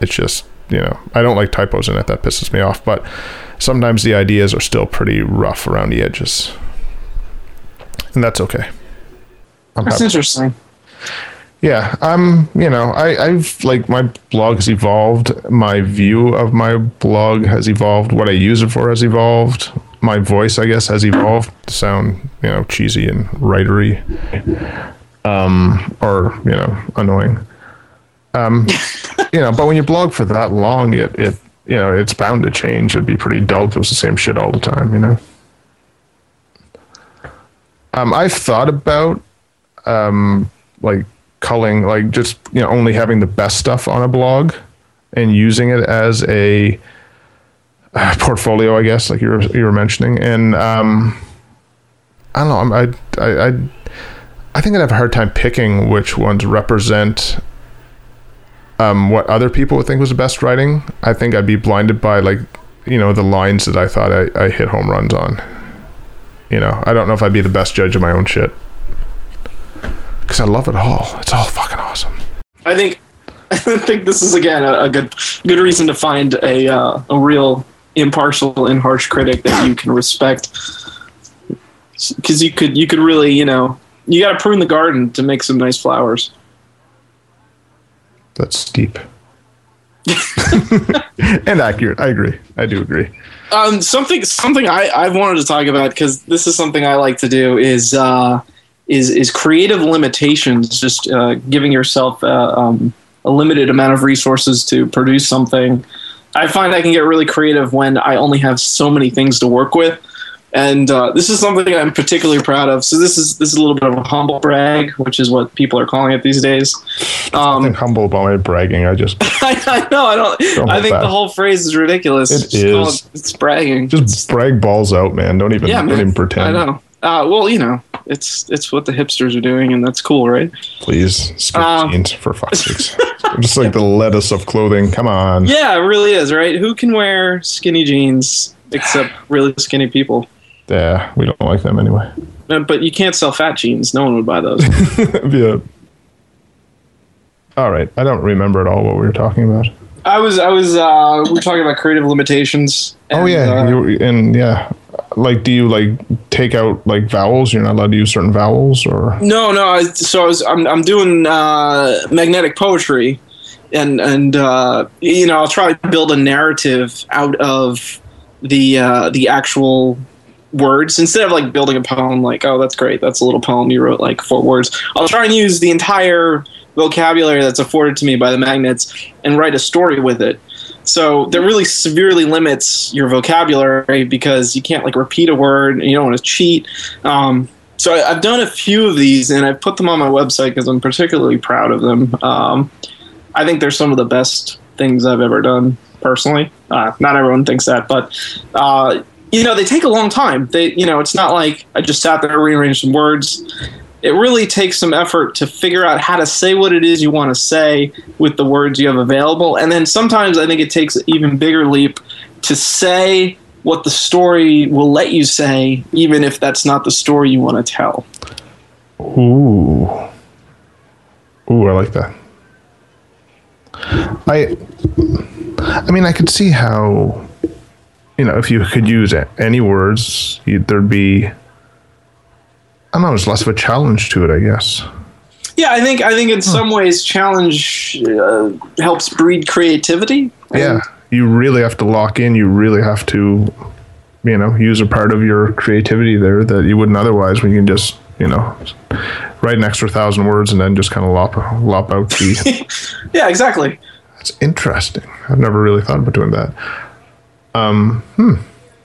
It's just, you know, I don't like typos in it. That pisses me off. But sometimes the ideas are still pretty rough around the edges and that's okay. I'm that's happy. interesting. Yeah, I'm. You know, I, I've like my blog has evolved. My view of my blog has evolved. What I use it for has evolved. My voice, I guess, has evolved to sound you know cheesy and writery, um, or you know annoying. Um, [laughs] you know, but when you blog for that long, it it you know it's bound to change. It'd be pretty dull if it was the same shit all the time. You know. Um, I've thought about um, like culling, like just you know only having the best stuff on a blog and using it as a uh, portfolio, I guess, like you were you were mentioning. And um, I don't know, I I I I think I'd have a hard time picking which ones represent um, what other people would think was the best writing. I think I'd be blinded by like you know the lines that I thought I, I hit home runs on. You know, I don't know if I'd be the best judge of my own shit because I love it all. It's all fucking awesome. I think [laughs] I think this is again a, a good good reason to find a uh, a real impartial and harsh critic that you can respect because you could you could really you know you got to prune the garden to make some nice flowers. That's deep [laughs] and accurate. I agree. I do agree. Um, something something I I've wanted to talk about because this is something I like to do is uh, is is creative limitations. Just uh, giving yourself uh, um, a limited amount of resources to produce something. I find I can get really creative when I only have so many things to work with and uh, this is something I'm particularly proud of. So this is this is a little bit of a humble brag, which is what people are calling it these days. Um, humble about my bragging. I just I, [laughs] I, know I don't. I think the whole phrase is ridiculous. It it's is. Called, it's bragging. Just it's, brag balls out, man. Don't even yeah, don't even pretend. I know. Uh, well, you know, it's it's what the hipsters are doing, and that's cool, right? Please, skip um, jeans for fuck's [laughs] sakes. just like the lettuce of clothing. Come on. Yeah, it really is, right? Who can wear skinny jeans except really skinny people? Yeah, we don't like them anyway. But you can't sell fat jeans. No one would buy those. [laughs] yeah. All right. I don't remember at all what we were talking about. I was, I was, uh, we were talking about creative limitations. And, oh yeah, uh, and yeah, like, do you like take out like vowels? You're not allowed to use certain vowels, or no, no. I, so I was, I'm, I'm doing uh, magnetic poetry, and and uh, you know, I'll try to build a narrative out of the uh, the actual words instead of like building a poem like oh that's great that's a little poem you wrote like four words i'll try and use the entire vocabulary that's afforded to me by the magnets and write a story with it so that really severely limits your vocabulary because you can't like repeat a word and you don't want to cheat um, so I, have done a few of these and I've put them on my website because I'm particularly proud of them. Um, I think they're some of the best things I've ever done personally. Uh, not everyone thinks that, but uh, you know, they take a long time. They, you know, it's not like I just sat there and rearranged some words. It really takes some effort to figure out how to say what it is you want to say with the words you have available. And then sometimes I think it takes an even bigger leap to say what the story will let you say, even if that's not the story you want to tell. Ooh. Ooh, I like that. I I mean, I could see how you know, if you could use any words, there'd be I don't know, there's less of a challenge to it, I guess. Yeah, I think I think in some ways challenge uh, helps breed creativity. Yeah, you really have to lock in. You really have to, you know, use a part of your creativity there that you wouldn't otherwise. When you can just, you know, write an extra thousand words and then just kind of lop lop out the. [laughs] yeah, exactly. That's interesting. I've never really thought about doing that. Um, hmm.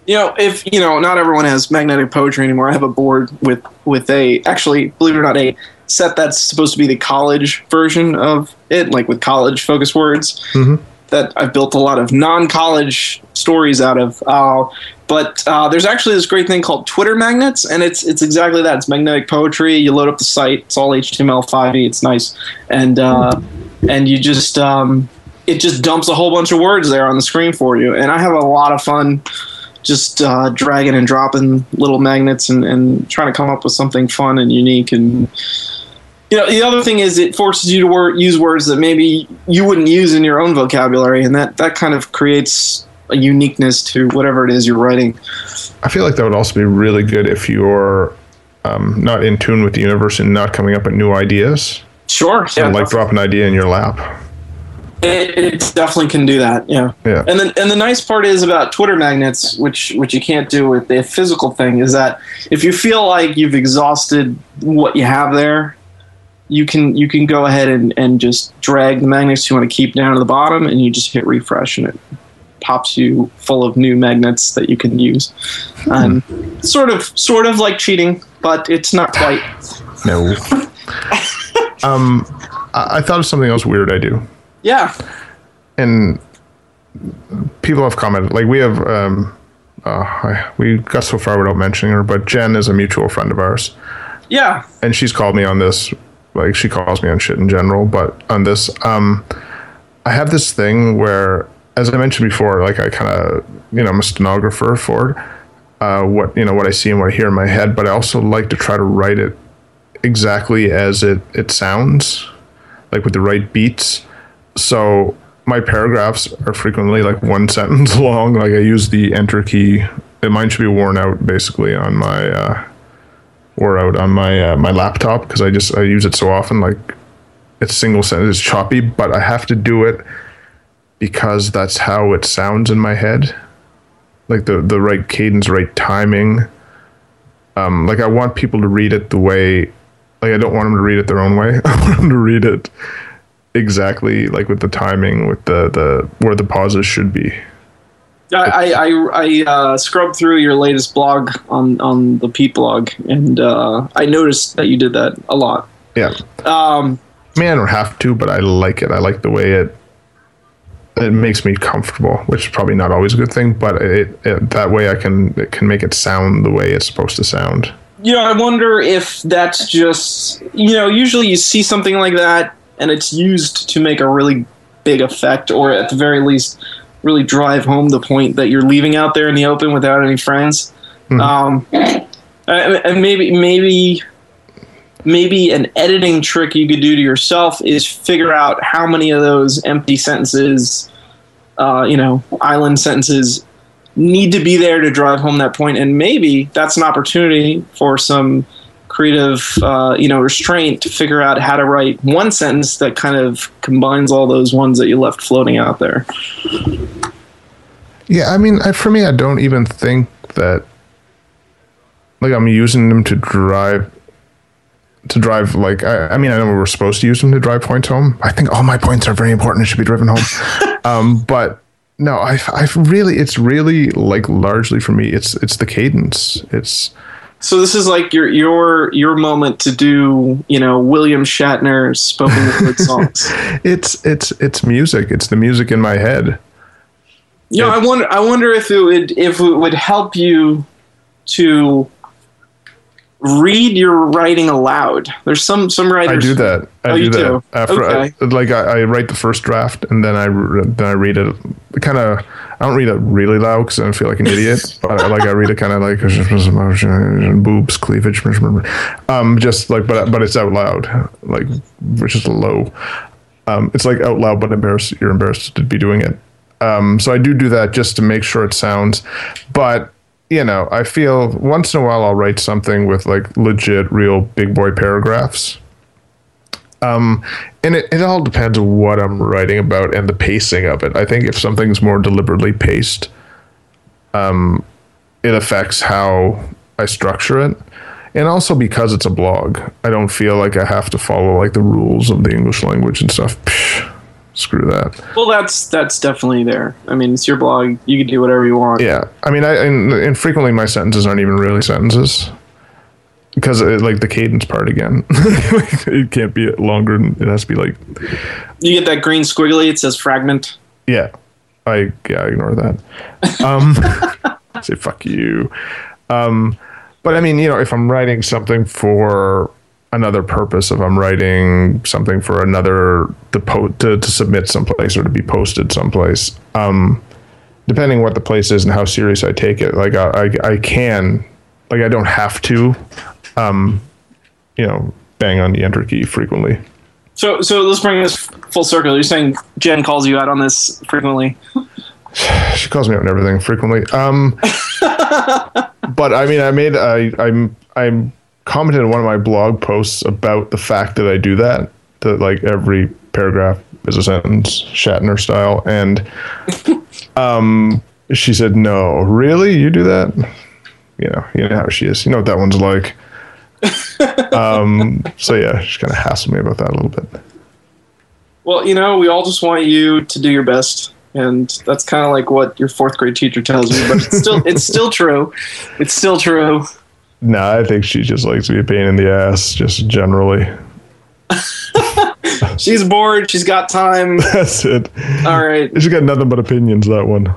You know, if you know, not everyone has magnetic poetry anymore. I have a board with with a actually, believe it or not, a set that's supposed to be the college version of it, like with college focus words. Mm-hmm. That I've built a lot of non-college stories out of. Uh, but uh, there's actually this great thing called Twitter magnets, and it's it's exactly that. It's magnetic poetry. You load up the site. It's all HTML5e. It's nice, and uh, and you just um, it just dumps a whole bunch of words there on the screen for you. And I have a lot of fun just uh, dragging and dropping little magnets and, and trying to come up with something fun and unique. And you know, the other thing is it forces you to wor- use words that maybe you wouldn't use in your own vocabulary, and that that kind of creates a uniqueness to whatever it is you're writing. I feel like that would also be really good if you're um, not in tune with the universe and not coming up with new ideas. Sure. So yeah, like drop an idea in your lap. It, it, definitely can do that. Yeah. Yeah. And then and the nice part is about Twitter magnets, which which you can't do with the physical thing, is that if you feel like you've exhausted what you have there, you can you can go ahead and, and just drag the magnets you want to keep down to the bottom and you just hit refresh and it pops you full of new magnets that you can use. Hmm. Um, sort of sort of like cheating, but it's not quite. No. [laughs] um I, I thought of something else weird I do. Yeah. And people have commented, like we have, um, uh, we got so far without mentioning her, but Jen is a mutual friend of ours. Yeah. And she's called me on this, like she calls me on shit in general, but on this, um, I have this thing where, as I mentioned before, like I kind of, you know, I'm a stenographer for uh, what you know what I see and what I hear in my head, but I also like to try to write it exactly as it it sounds, like with the right beats so my paragraphs are frequently like one [laughs] sentence long. Like I use the enter key. Mine should be worn out basically on my uh, wore out on my uh, my laptop because I just I use it so often. Like it's single sentence, it's choppy, but I have to do it because that's how it sounds in my head. Like the the right cadence, right timing. Um, like I want people to read it the way. Like I don't want them to read it their own way. [laughs] I want them to read it exactly like with the timing with the the where the pauses should be I I, I uh, scrubbed through your latest blog on on the Pete blog, and uh, I noticed that you did that a lot. Yeah. Um, I mean, I don't have to, but I like it. I like the way it it makes me comfortable, which is probably not always a good thing, but it, it that way I can it can make it sound the way it's supposed to sound. You know, I wonder if that's just you know, usually you see something like that and it's used to make a really big effect, or at the very least, really drive home the point that you're leaving out there in the open without any friends. Mm-hmm. Um, and maybe maybe maybe an editing trick you could do to yourself is figure out how many of those empty sentences, uh, you know, island sentences need to be there to drive home that point, and maybe that's an opportunity for some creative, uh, you know, restraint to figure out how to write one sentence that kind of combines all those ones that you left floating out there. Yeah, I mean, I, for me, I don't even think that like I'm using them to drive to drive like I, I mean I know we're supposed to use them to drive points home. I think all my points are very important and should be driven home. [laughs] um, but no, I've, I really it's really like largely for me it's it's the cadence. It's so this is like your your your moment to do you know William Shatner's spoken word songs. [laughs] It's it's it's music. It's the music in my head. You know, I wonder. I wonder if it would if it would help you to read your writing aloud. There's some some writers. I do that. I Oh, do you that do? after Okay. I, like I, I write the first draft and then I then I read it kind of I don't read it really loud because I don't feel like an idiot [laughs] but I, like I read it kind of like boobs cleavage um just like but but it's out loud like which is low um it's like out loud but embarrassed you're embarrassed to be doing it um so I do do that just to make sure it sounds but you know I feel once in a while I'll write something with like legit real big boy paragraphs Um, and it, it all depends on what I'm writing about and the pacing of it. I think if something's more deliberately paced, um, it affects how I structure it. And also because it's a blog, I don't feel like I have to follow like the rules of the English language and stuff. Screw that. Well, that's that's definitely there. I mean, it's your blog. You can do whatever you want. Yeah, I mean, I and, and frequently my sentences aren't even really sentences because it, like the cadence part again, [laughs] it can't be longer. Than, it has to be like You get that green squiggly. It says fragment. Yeah, I yeah I ignore that. Um, [laughs] say fuck you. Um, but I mean, you know, if I'm writing something for another purpose, if I'm writing something for another to po- to, to submit someplace or to be posted someplace, um, depending what the place is and how serious I take it, like I I, I can, like I don't have to, um, you know, bang on the enter key frequently. So so let's bring this full circle. You're saying Jen calls you out on this frequently. [sighs] She calls me out and everything frequently. Um, [laughs] but I mean, I made I I'm I'm commented in one of my blog posts about the fact that I do that. That like every paragraph is a sentence, Shatner style, and [laughs] um, she said, "No, really, you do that? You know, you know how she is. You know what that one's like." [laughs] um, so yeah, she kind of hassled me about that a little bit. Well, you know, we all just want you to do your best, and that's kind of like what your fourth grade teacher tells you. But it's still it's still true. It's still true. No, I think she just likes to be a pain in the ass, just generally. [laughs] She's bored. She's got time. [laughs] That's it. All right. She's got nothing but opinions, that one.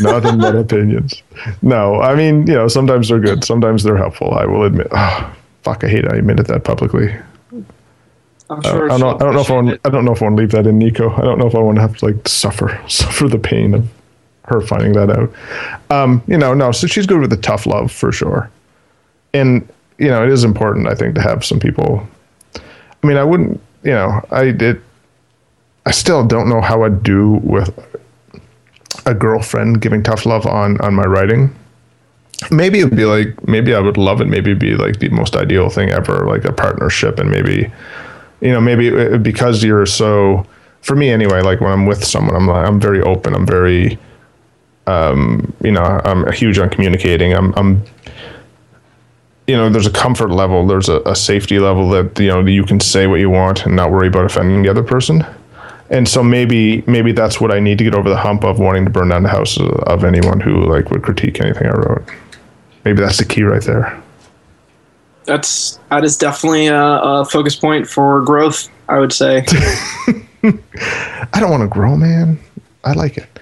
nothing but [laughs] opinions. No, I mean, you know, sometimes they're good, sometimes they're helpful. I will admit. Oh, [sighs] fuck, I hate I admitted that publicly. I'm uh, I sure. don't, know, I don't know if I want, I don't know if I want to leave that in, Nico. I don't know if I want to have to like suffer, suffer the pain of her finding that out. Um, you know, no. So she's good with the tough love for sure, and you know, it is important. I think to have some people. I mean, I wouldn't. You know, I did. I still don't know how I'd do with a girlfriend giving tough love on on my writing. Maybe it'd be like maybe I would love it. Maybe it'd be like the most ideal thing ever, like a partnership, and maybe you know maybe because you're so for me anyway. Like when I'm with someone, I'm like, I'm very open. I'm very um, you know I'm huge on communicating. I'm I'm you know there's a comfort level there's a, a safety level that you know you can say what you want and not worry about offending the other person and so maybe maybe that's what i need to get over the hump of wanting to burn down the house of, anyone who like would critique anything i wrote maybe that's the key right there That's that is definitely a, a focus point for growth. I would say. [laughs] i don't want to grow man i like it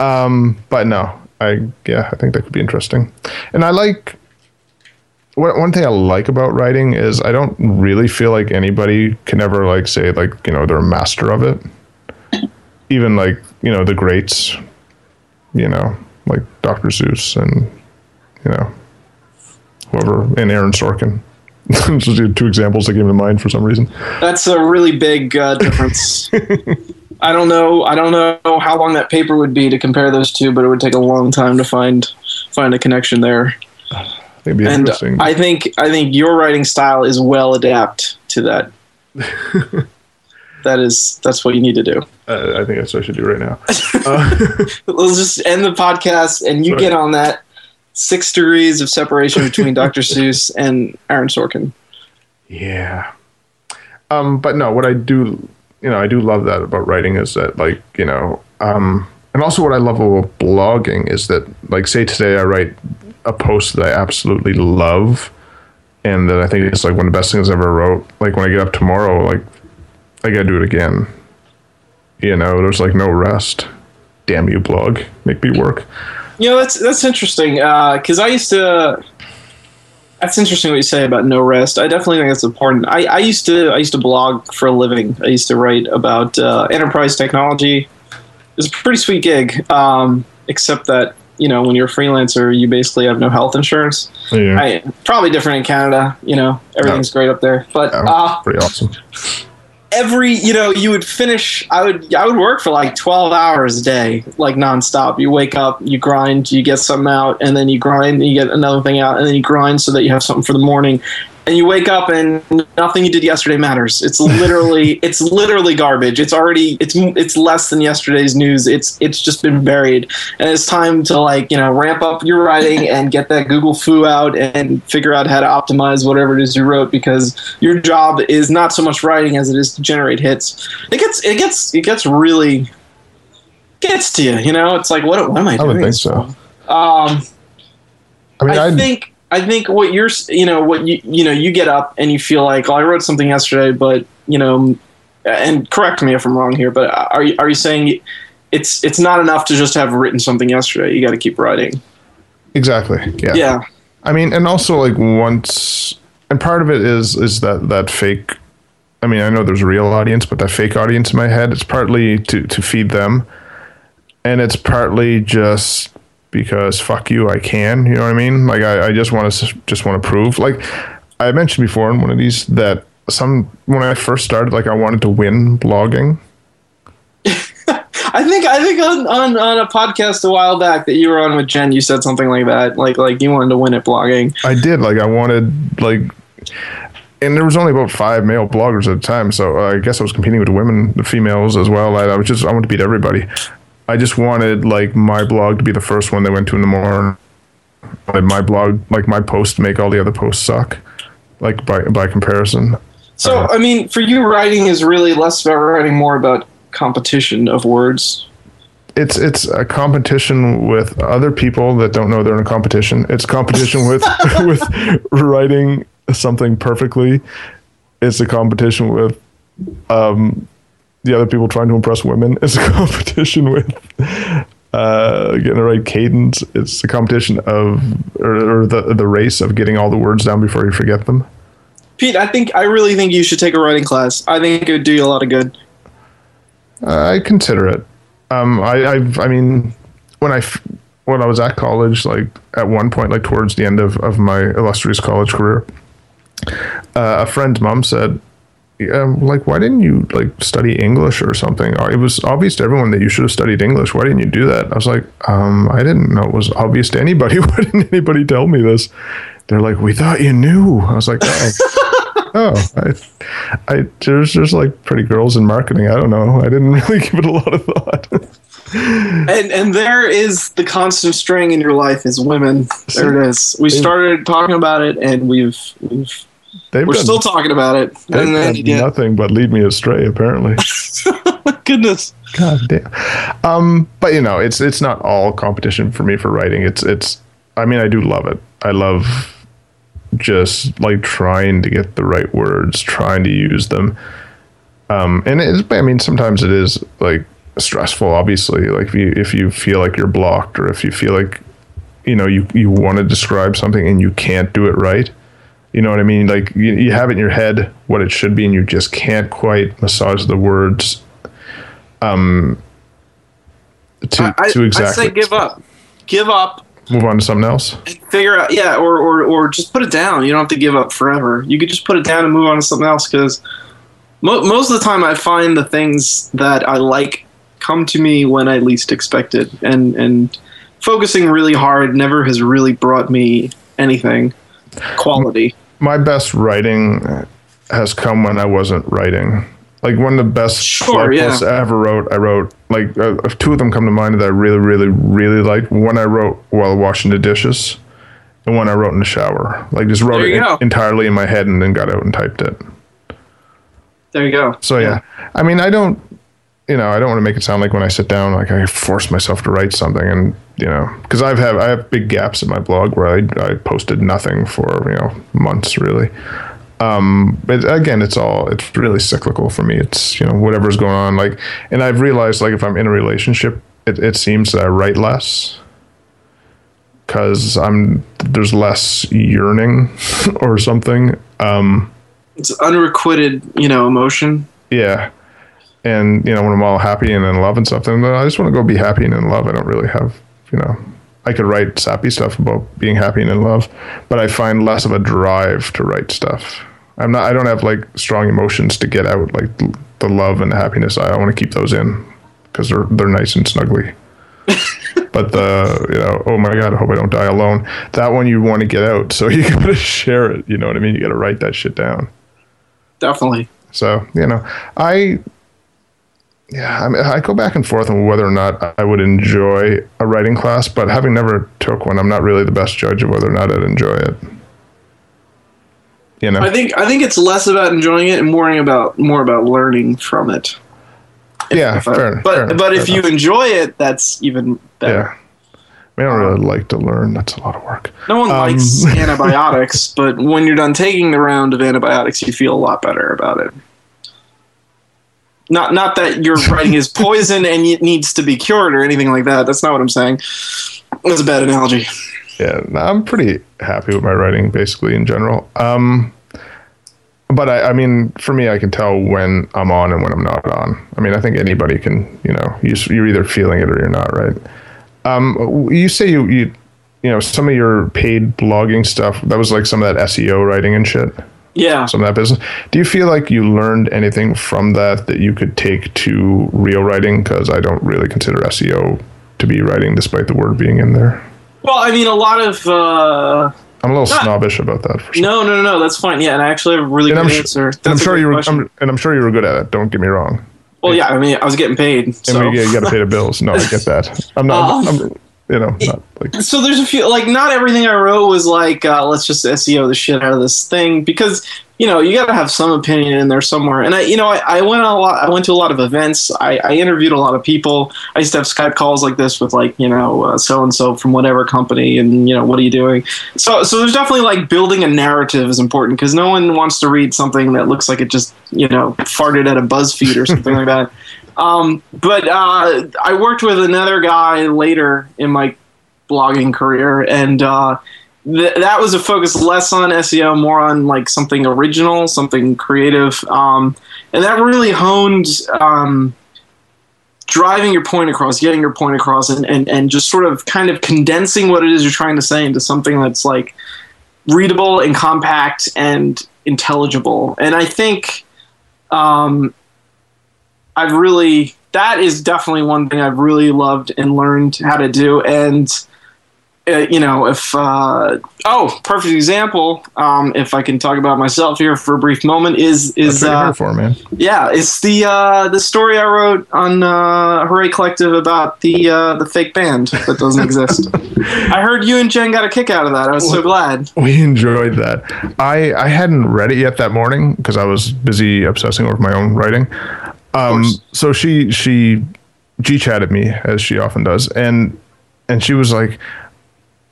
um but no i yeah i think that could be interesting and i like one one thing I like about writing is I don't really feel like anybody can ever like say like you know they're a master of it. Even like you know the greats, you know like Dr. Seuss and you know whoever and Aaron Sorkin. [laughs] Those are two examples that came to mind for some reason. That's a really big uh, difference. [laughs] I don't know. I don't know how long that paper would be to compare those two, but it would take a long time to find find a connection there. [sighs] It'd be And interesting. I think I think your writing style is well adapt to that. [laughs] that is that's what you need to do. Uh, I think that's what I should do right now. [laughs] [laughs] Let's just end the podcast, and you Sorry. get on that six degrees of separation between Dr. Seuss and Aaron Sorkin. Yeah. Um, but no, what I do, you know, I do love that about writing is that, like, you know, um, and also what I love about blogging is that, like, say today I write a post that I absolutely love, and that I think it's like one of the best things I ever wrote. Like when I get up tomorrow, like I gotta do it again. You know, there's like no rest. damn you blog, make me work. You know, that's that's interesting Uh, because I used to. That's interesting what you say about no rest. I definitely think that's important. I, I used to I used to blog for a living. I used to write about uh, enterprise technology. It's a pretty sweet gig, um, except that you know when you're a freelancer, you basically have no health insurance. Yeah. I, probably different in Canada. You know, everything's great up there, but Yeah, uh, pretty awesome. Every you know you would finish i would i would work for like 12 hours a day like nonstop. You wake up you grind you get something out and then you grind and you get another thing out and then you grind so that you have something for the morning and you wake up and nothing you did yesterday matters. It's [laughs] literally it's literally garbage. It's already it's it's less than yesterday's news. It's it's just been buried. And it's time to like you know ramp up your writing and get that google fu out and figure out how to optimize whatever it is you wrote because your job is not so much writing as it is to generate hits. It gets it gets it gets really gets to you you know? It's like what, what am i I would think so. um I mean, I think I think what you're you know what you you know you get up and you feel like oh, I wrote something yesterday, but you know, and correct me if I'm wrong here, but are you are you saying it's it's not enough to just have written something yesterday? You got to keep writing. exactly. Yeah. Yeah, I mean, and also like once, and part of it is is that that fake. I mean, I know there's a real audience, but that fake audience in my head, it's partly to to feed them, and it's partly just because fuck you, I can. You know what I mean? Like I, I just want to just want to prove. Like I mentioned before in one of these that some when I first started, like I wanted to win blogging. [laughs] I think I think on, on on a podcast a while back that you were on with Jen, you said something like that, like like you wanted to win at blogging. I did like I wanted like, and there was only about five male bloggers at the time, so uh, I guess I was competing with women, the females as well. I, I was just I wanted to beat everybody. I just wanted like my blog to be the first one they went to in the morning. Like my blog, like my post, make all the other posts suck, like by by comparison. So I mean, for you, writing is really less about writing, more about competition of words. It's it's a competition with other people that don't know they're in a competition. It's competition with [laughs] [laughs] with writing something perfectly. It's a competition with um, the other people trying to impress women. It's a [laughs] competition with uh, getting the right cadence. It's a competition of or, or the the race of getting all the words down before you forget them. Pete, I think I really think you should take a writing class. I think it would do you a lot of good. I consider it. Um, I, I've, I mean, when I, when I was at college, like at one point, like towards the end of, of my illustrious college career, uh, a friend's mom said, um, like, why didn't you like study English or something? Uh, It was obvious to everyone that you should have studied English. Why didn't you do that? I was like, um, I didn't know it was obvious to anybody. [laughs] Why didn't anybody tell me this? They're like, we thought you knew. I was like, oh. [laughs] Oh, I, I there's there's like pretty girls in marketing. I don't know. I didn't [laughs] really give it a lot of thought. And and there is the constant string in your life is women. There it is. We started talking about it, and we've we've They've we're still talking about it. And then yeah, nothing but lead me astray. Apparently, [laughs] goodness. God damn. Um, but you know, it's it's not all competition for me for writing. It's it's. I mean, I do love it. I love just like trying to get the right words, trying to use them. Um, and it's. I mean, sometimes it is like stressful. Obviously, like if you if you feel like you're blocked, or if you feel like you know you you want to describe something and you can't do it right. You know what I mean? Like you, you have it in your head what it should be, and you just can't quite massage the words um, to I, to I exactly say give up. Give up move on to something else. figure out yeah, or, or or just put it down. You don't have to give up forever. You could just put it down and move on to something else because mo- most of the time I find the things that I like come to me when I least expect it, and and focusing really hard never has really brought me anything quality. My best writing has come when I wasn't writing. Like one of the best Sure, yeah. I ever wrote, I wrote like uh, two of them come to mind that I really, really, really liked. One I wrote while washing the dishes, and one I wrote in the shower. Like just wrote it go. entirely in my head and then got out and typed it. There you go. So yeah, I mean, I don't, you know, I don't want to make it sound like when I sit down, like I force myself to write something, and you know, because I've have I have big gaps in my blog where I I posted nothing for you know months really. Um, but again, it's all it's really cyclical for me. It's you know whatever's going on, like, and I've realized like if I'm in a relationship, it, it seems that I write less because I'm there's less yearning [laughs] or something. Um, It's unrequited, you know, emotion. yeah, and you know when I'm all happy and in love and stuff, then I just want to go be happy and in love. I don't really have you know. I could write sappy stuff about being happy and in love, but I find less of a drive to write stuff. I'm not. I don't have like strong emotions to get out, like the love and the happiness. I, I want to keep those in because they're they're nice and snuggly. [laughs] but the you know, oh my god, I hope I don't die alone. That one you want to get out, so [laughs] you got to share it. You know what I mean? You got to write that shit down. Definitely. So you know, I yeah, I mean, I go back and forth on whether or not I would enjoy a writing class, but having never took one, I'm not really the best judge of whether or not I'd enjoy it. You know, I think I think it's less about enjoying it and more about more about learning from it. yeah, If I- fair. but fair- but fair if you enjoy it, that's even better. yeah, I, mean, I don't really like to learn. That's a lot of work. No one Um, likes [laughs] antibiotics, but when you're done taking the round of antibiotics, you feel a lot better about it. Not not that your [laughs] writing is poison and it needs to be cured or anything like that. That's not what I'm saying. That's a bad analogy. Yeah, no, I'm pretty happy with my writing, basically in general. Um, but I, I mean, for me, I can tell when I'm on and when I'm not on. I mean, I think anybody can, you know, you're either feeling it or you're not, right? Um, you say you, you, you know, some of your paid blogging stuff. That was like some of that SEO writing and shit. Yeah. Some of that business. Do you feel like you learned anything from that that you could take to real writing? Because I don't really consider SEO to be writing, despite the word being in there. Well, I mean, a lot of uh, I'm a little Not- snobbish about that. For sure. no, no, no, no. That's fine. Yeah, and I actually have a really And good I'm, answer. and I'm sure you were. I'm, and I'm sure you were good at it. Don't get me wrong. well, yeah. I mean, I was getting paid. And So. we, you got to pay the bills. No, I get that. I'm not. [laughs] Um, I'm, you know, not like so there's a few like not everything I wrote was like uh, let's just SEO the shit out of this thing because you know you got to have some opinion in there somewhere. And I you know I, I went on a lot I went to a lot of events. I, I interviewed a lot of people. I used to have Skype calls like this with like you know so and so from whatever company and you know what are you doing? So so there's definitely like building a narrative is important because no one wants to read something that looks like it just you know farted at a BuzzFeed or something like that. [laughs] Um, but uh, I worked with another guy later in my blogging career, and uh, th- that was a focus less on SEO, more on like something original, something creative, um, and that really honed. Um, driving your point across getting your point across and, and, and just sort of kind of condensing what it is you're trying to say into something that's like readable and compact and intelligible and i think um, I've really that is definitely one thing I've really loved and learned how to do. And uh, you know, if uh, oh, perfect example. Um, if I can talk about myself here for a brief moment, is is uh, for, man. yeah, it's the uh, the story I wrote on uh, Hooray Collective about the uh, the fake band that doesn't exist. [laughs] I heard you and Jen got a kick out of that. I was so glad. We enjoyed that. I I hadn't read it yet that morning because I was busy obsessing over my own writing. Um, so she she g chatted me as she often does, and and she was like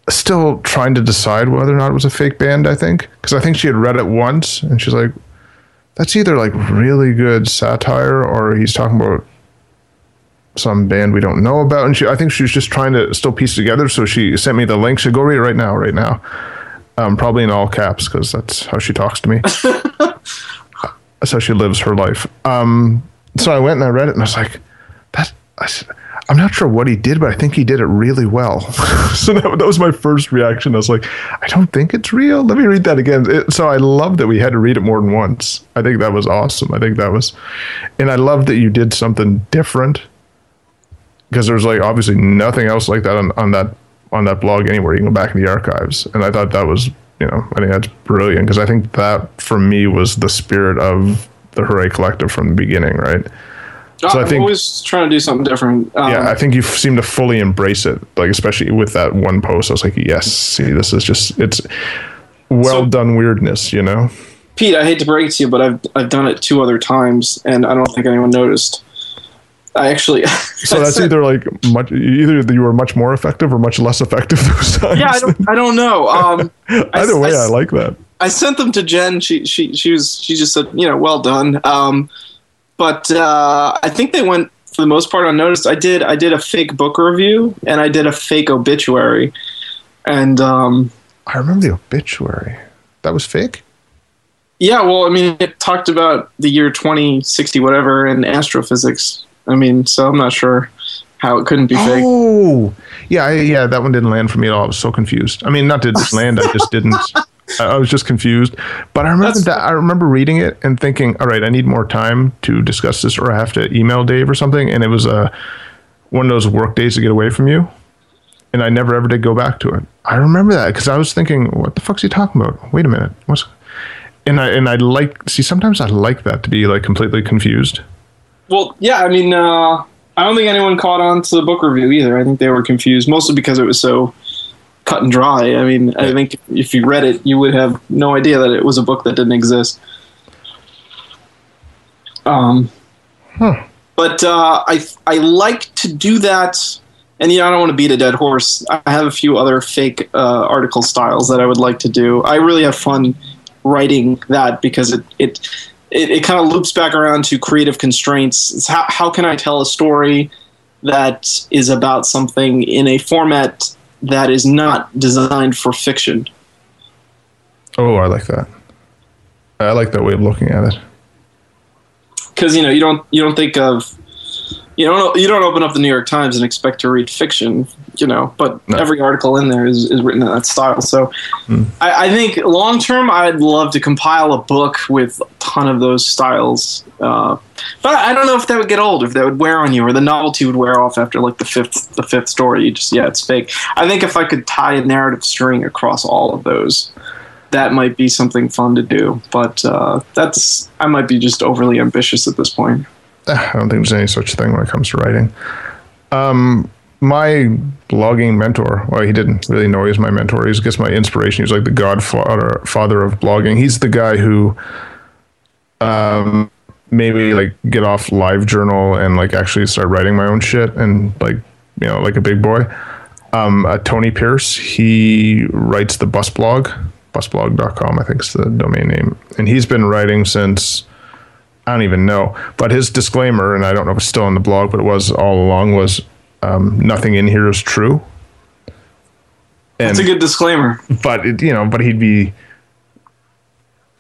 still trying to decide whether or not it was a fake band. I think because I think she had read it once, and she's like, that's either like really good satire or he's talking about some band we don't know about. And she, I think she was just trying to still piece together. So she sent me the link. She go read it right now, right now. Um, probably in all caps because that's how she talks to me. [laughs] that's how she lives her life. Um, so I went and I read it and I was like, that. I said, I'm not sure what he did, but I think he did it really well. [laughs] so that, that was my first reaction. I was like, I don't think it's real. Let me read that again. It, so I love that we had to read it more than once. I think that was awesome. I think that was, and I love that you did something different because there's like obviously nothing else like that on, on that on that blog anywhere. You can go back in the archives, and I thought that was you know I think that's brilliant because I think that for me was the spirit of the Hooray Collective from the beginning, right? So I I'm think- always trying to do something different. Um, yeah, I think you seem to fully embrace it. Like especially with that one post, I was like, yes, see, this is just it's well So- done weirdness, you know. Pete, I hate to break it to you, but I've I've done it two other times, and I don't think anyone noticed. I actually. [laughs] So that's either like much either you were much more effective or much less effective [laughs] those times. Yeah, I don't. I don't know. Um, [laughs] Either way, I, I- like that. I sent them to Jen. She she she was she just said you know well done. Um, but uh, I think they went for the most part unnoticed. I did I did a fake book review and I did a fake obituary, and um, I remember the obituary. That was fake. Yeah, well, I mean, it talked about the year twenty sixty whatever in astrophysics. I mean, so I'm not sure how it couldn't be fake. Oh, yeah, I, yeah, that one didn't land for me at all. I was so confused. I mean, not did it [laughs] land, I just didn't. I was just confused. But I remember That's- that. I remember reading it and thinking, all right, I need more time to discuss this, or I have to email Dave or something. And it was uh, one of those work days to get away from you. And I never ever did go back to it. I remember that because I was thinking, what the fuck's he talking about? Wait a minute, what's? And I and I like see sometimes I like that to be like completely confused. Well, yeah, I mean, uh, I don't think anyone caught on to the book review either. I think they were confused, mostly because it was so cut and dry. I mean, I think if you read it, you would have no idea that it was a book that didn't exist. Um, Huh. but uh, I I like to do that, and you know, I don't want to beat a dead horse. I have a few other fake uh, article styles that I would like to do. I really have fun writing that because it it it, it kind of loops back around to creative constraints. It's how how can I tell a story that is about something in a format that is not designed for fiction? Oh, I like that. I like that way of looking at it. because you know you don't you don't think of you don't you don't open up the New York Times and expect to read fiction, you know. But No. every article in there is, is written in that style. So I, I think long term, I'd love to compile a book with a ton of those styles. Uh, but I don't know if that would get old, if that would wear on you, or the novelty would wear off after like the fifth the fifth story. You just yeah, it's fake. I think if I could tie a narrative string across all of those. That might be something fun to do, but uh, that's I might be just overly ambitious at this point. [sighs] I don't think there's any such thing when it comes to writing. Um, my blogging mentor, well, he didn't really know he was my mentor. He's just my inspiration. He's like the godfather father of blogging. He's the guy who um, made me like get off LiveJournal and like actually start writing my own shit and like you know like a big boy. Um, uh, Tony Pierce, he writes the bus blog, busblog.com, I think is the domain name. And he's been writing since I don't even know. But his disclaimer, and I don't know if it's still on the blog, but it was all along, was um, nothing in here is true. And That's a good disclaimer. but it, you know, but he'd be,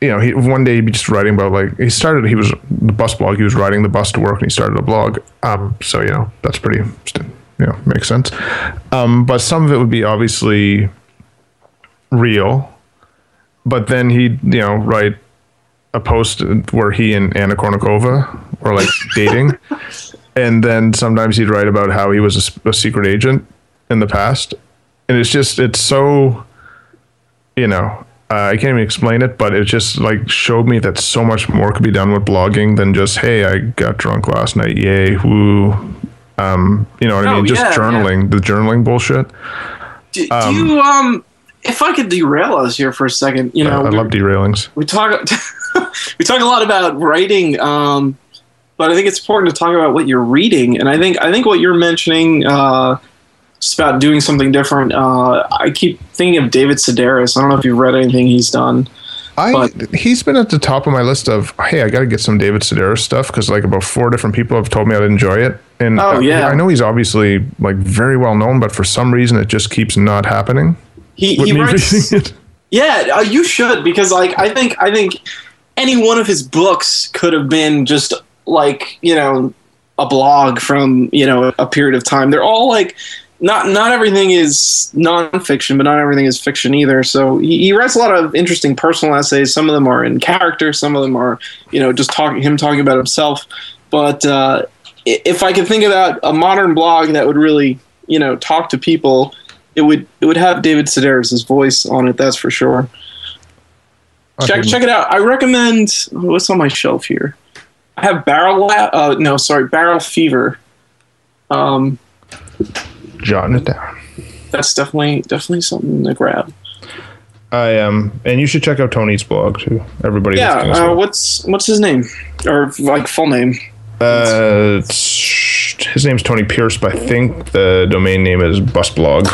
you know, he one day he'd be just writing about like he started. He was the bus blog. He was riding the bus to work, and he started a blog. Um, so you know, that's pretty, you know, makes sense. Um, but some of it would be obviously real, but then he'd you know write a post where he and Anna Kournikova were like [laughs] dating, and then sometimes he'd write about how he was a secret agent in the past, and it's just it's so, you know, uh, I can't even explain it, but it just like showed me that so much more could be done with blogging than just hey, I got drunk last night, yay, woo. Um, you know what I Oh, mean? Just yeah, yeah. journaling, the journaling bullshit. Do, do you um? If I could derail us here for a second, you know, I love derailings. we talk [laughs] [laughs] we talk a lot about writing, um, but I think it's important to talk about what you're reading, and I think I think what you're mentioning. Uh, just about doing something different. Uh, I keep thinking of David Sedaris. I don't know if you've read anything he's done. I But- he's been at the top of my list of hey, I got to get some David Sedaris stuff because like about four different people have told me I'd enjoy it, and Oh, yeah. I know he's obviously like very well known, but for some reason it just keeps not happening. He, he writes. [laughs] Yeah, uh, you should because like I think I think any one of his books could have been just like you know a blog from you know a period of time. They're all like not not everything is nonfiction, but not everything is fiction either. So he, he writes a lot of interesting personal essays. Some of them are in character. Some of them are you know just talking him talking about himself. But uh, if I could think about a modern blog that would really you know talk to people it would it would have David Sedaris' voice on it. That's for sure. Check check it out. I recommend. oh, What's on my shelf here? I have Barrel. La- uh, no, sorry, Barrel Fever. Um, Jotting it down. that's definitely definitely something to grab. I am, and you should check out Tony's blog too. Everybody, Yeah. Uh, what's what's his name or like full name? Uh, his name's Tony Pierce, but I think the domain name is busblog,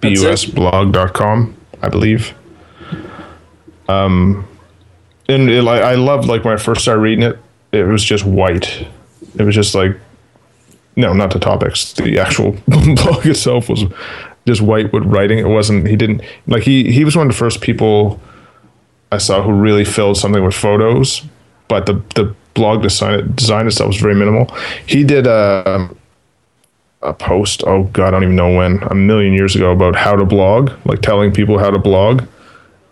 busblog.com, I believe. Um, and it, like I loved like when I first started reading it, it was just white. It was just like no, not the topics. The actual [laughs] blog itself was just white with writing. It wasn't. He didn't like. He he was one of the first people I saw who really filled something with photos, but the the blog design design itself was very minimal. He did a a post. Oh God, I don't even know when. A million years ago about how to blog, like telling people how to blog.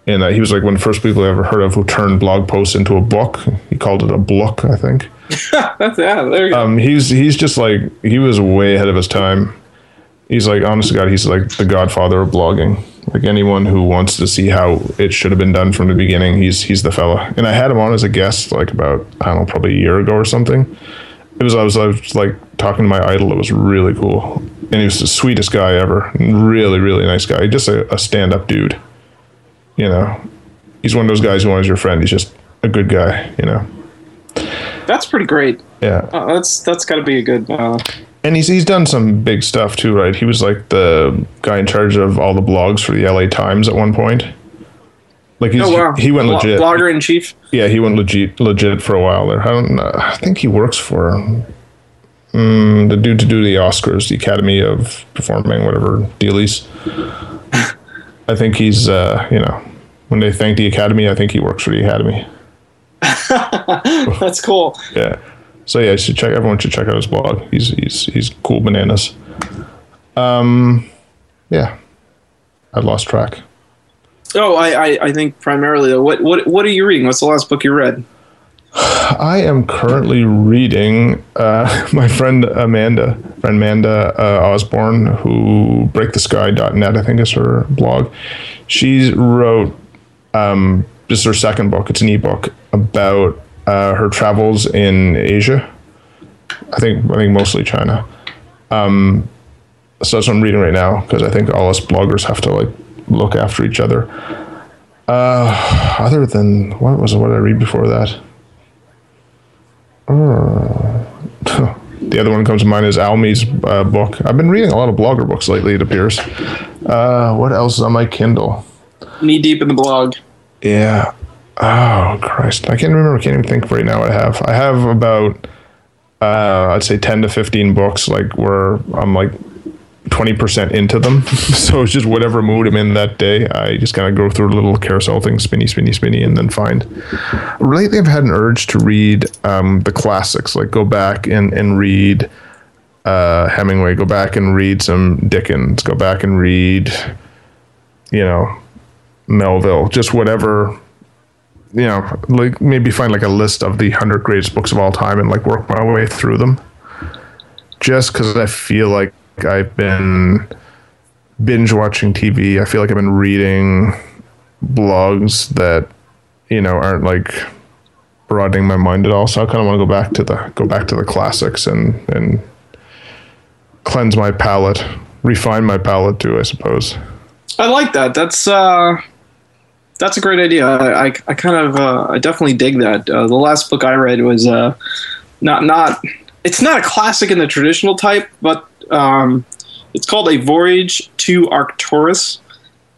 And uh, he was like one of the first people I ever heard of who turned blog posts into a book. He called it a book, I think. [laughs] That's yeah. There you go. Um, he's he's just like he was way ahead of his time. He's like, honest to God, he's like the godfather of blogging. Like anyone who wants to see how it should have been done from the beginning, he's he's the fella. And I had him on as a guest like about I don't know, probably a year ago or something. It was I was I was like talking to my idol. It was really cool, and he was the sweetest guy ever. Really, really nice guy. Just a, a stand up dude. You know, he's one of those guys who wants your friend. He's just a good guy. You know. That's pretty great. Yeah. Uh, that's that's got to be a good. Uh, And he's he's done some big stuff too, right? He was like the guy in charge of all the blogs for the LA Times at one point. Like he's, oh wow. he went legit. Blogger in chief. Yeah, he went legit legit for a while there. I don't know. I think he works for mm, the dude to do the Oscars, the Academy of Performing, whatever dealies. I think he's uh, you know when they thank the Academy, I think he works for the Academy. [laughs] That's cool. Yeah. So yeah, you should check. Everyone should check out his blog. He's he's he's cool bananas. Um, yeah. I lost track. Oh, I, I, I think primarily though. What what what are you reading? What's the last book you read? I am currently reading uh, [laughs] my friend Amanda, friend Amanda uh, Osborne, who breakthesky.net, I think is her blog. She's wrote um, this is her second book. It's an ebook about uh, her travels in Asia. I think I think mostly China. Um, so that's what I'm reading right now because I think all us bloggers have to like look after each other. Uh, other than what was what I read before that? Uh, the other one comes to mind is Almi's uh, book. I've been reading a lot of blogger books lately. It appears. Uh, what else is on my Kindle? Knee deep in the blog. Yeah. Oh Christ! I can't remember. I can't even think right now. What I have. I have about uh, I'd say ten to fifteen books. Like where I'm like twenty percent into them. [laughs] so it's just whatever mood I'm in that day. I just kind of go through a little carousel thing, spinny, spinny, spinny, and then find. Lately, I've had an urge to read um, the classics. Like go back and and read uh, Hemingway. Go back and read some Dickens. Go back and read, you know, Melville. Just whatever you know, like maybe find like a list of the hundred greatest books of all time and like work my way through them. Just because I feel like I've been binge watching TV. I feel like I've been reading blogs that you know aren't like broadening my mind at all. So I kind of want to go back to the go back to the classics and and cleanse my palate, refine my palate too. I suppose. I like that. That's uh, that's a great idea. I, I, I kind of uh, I definitely dig that. Uh, the last book I read was uh, not not it's not a classic in the traditional type, but um, it's called A Voyage to Arcturus,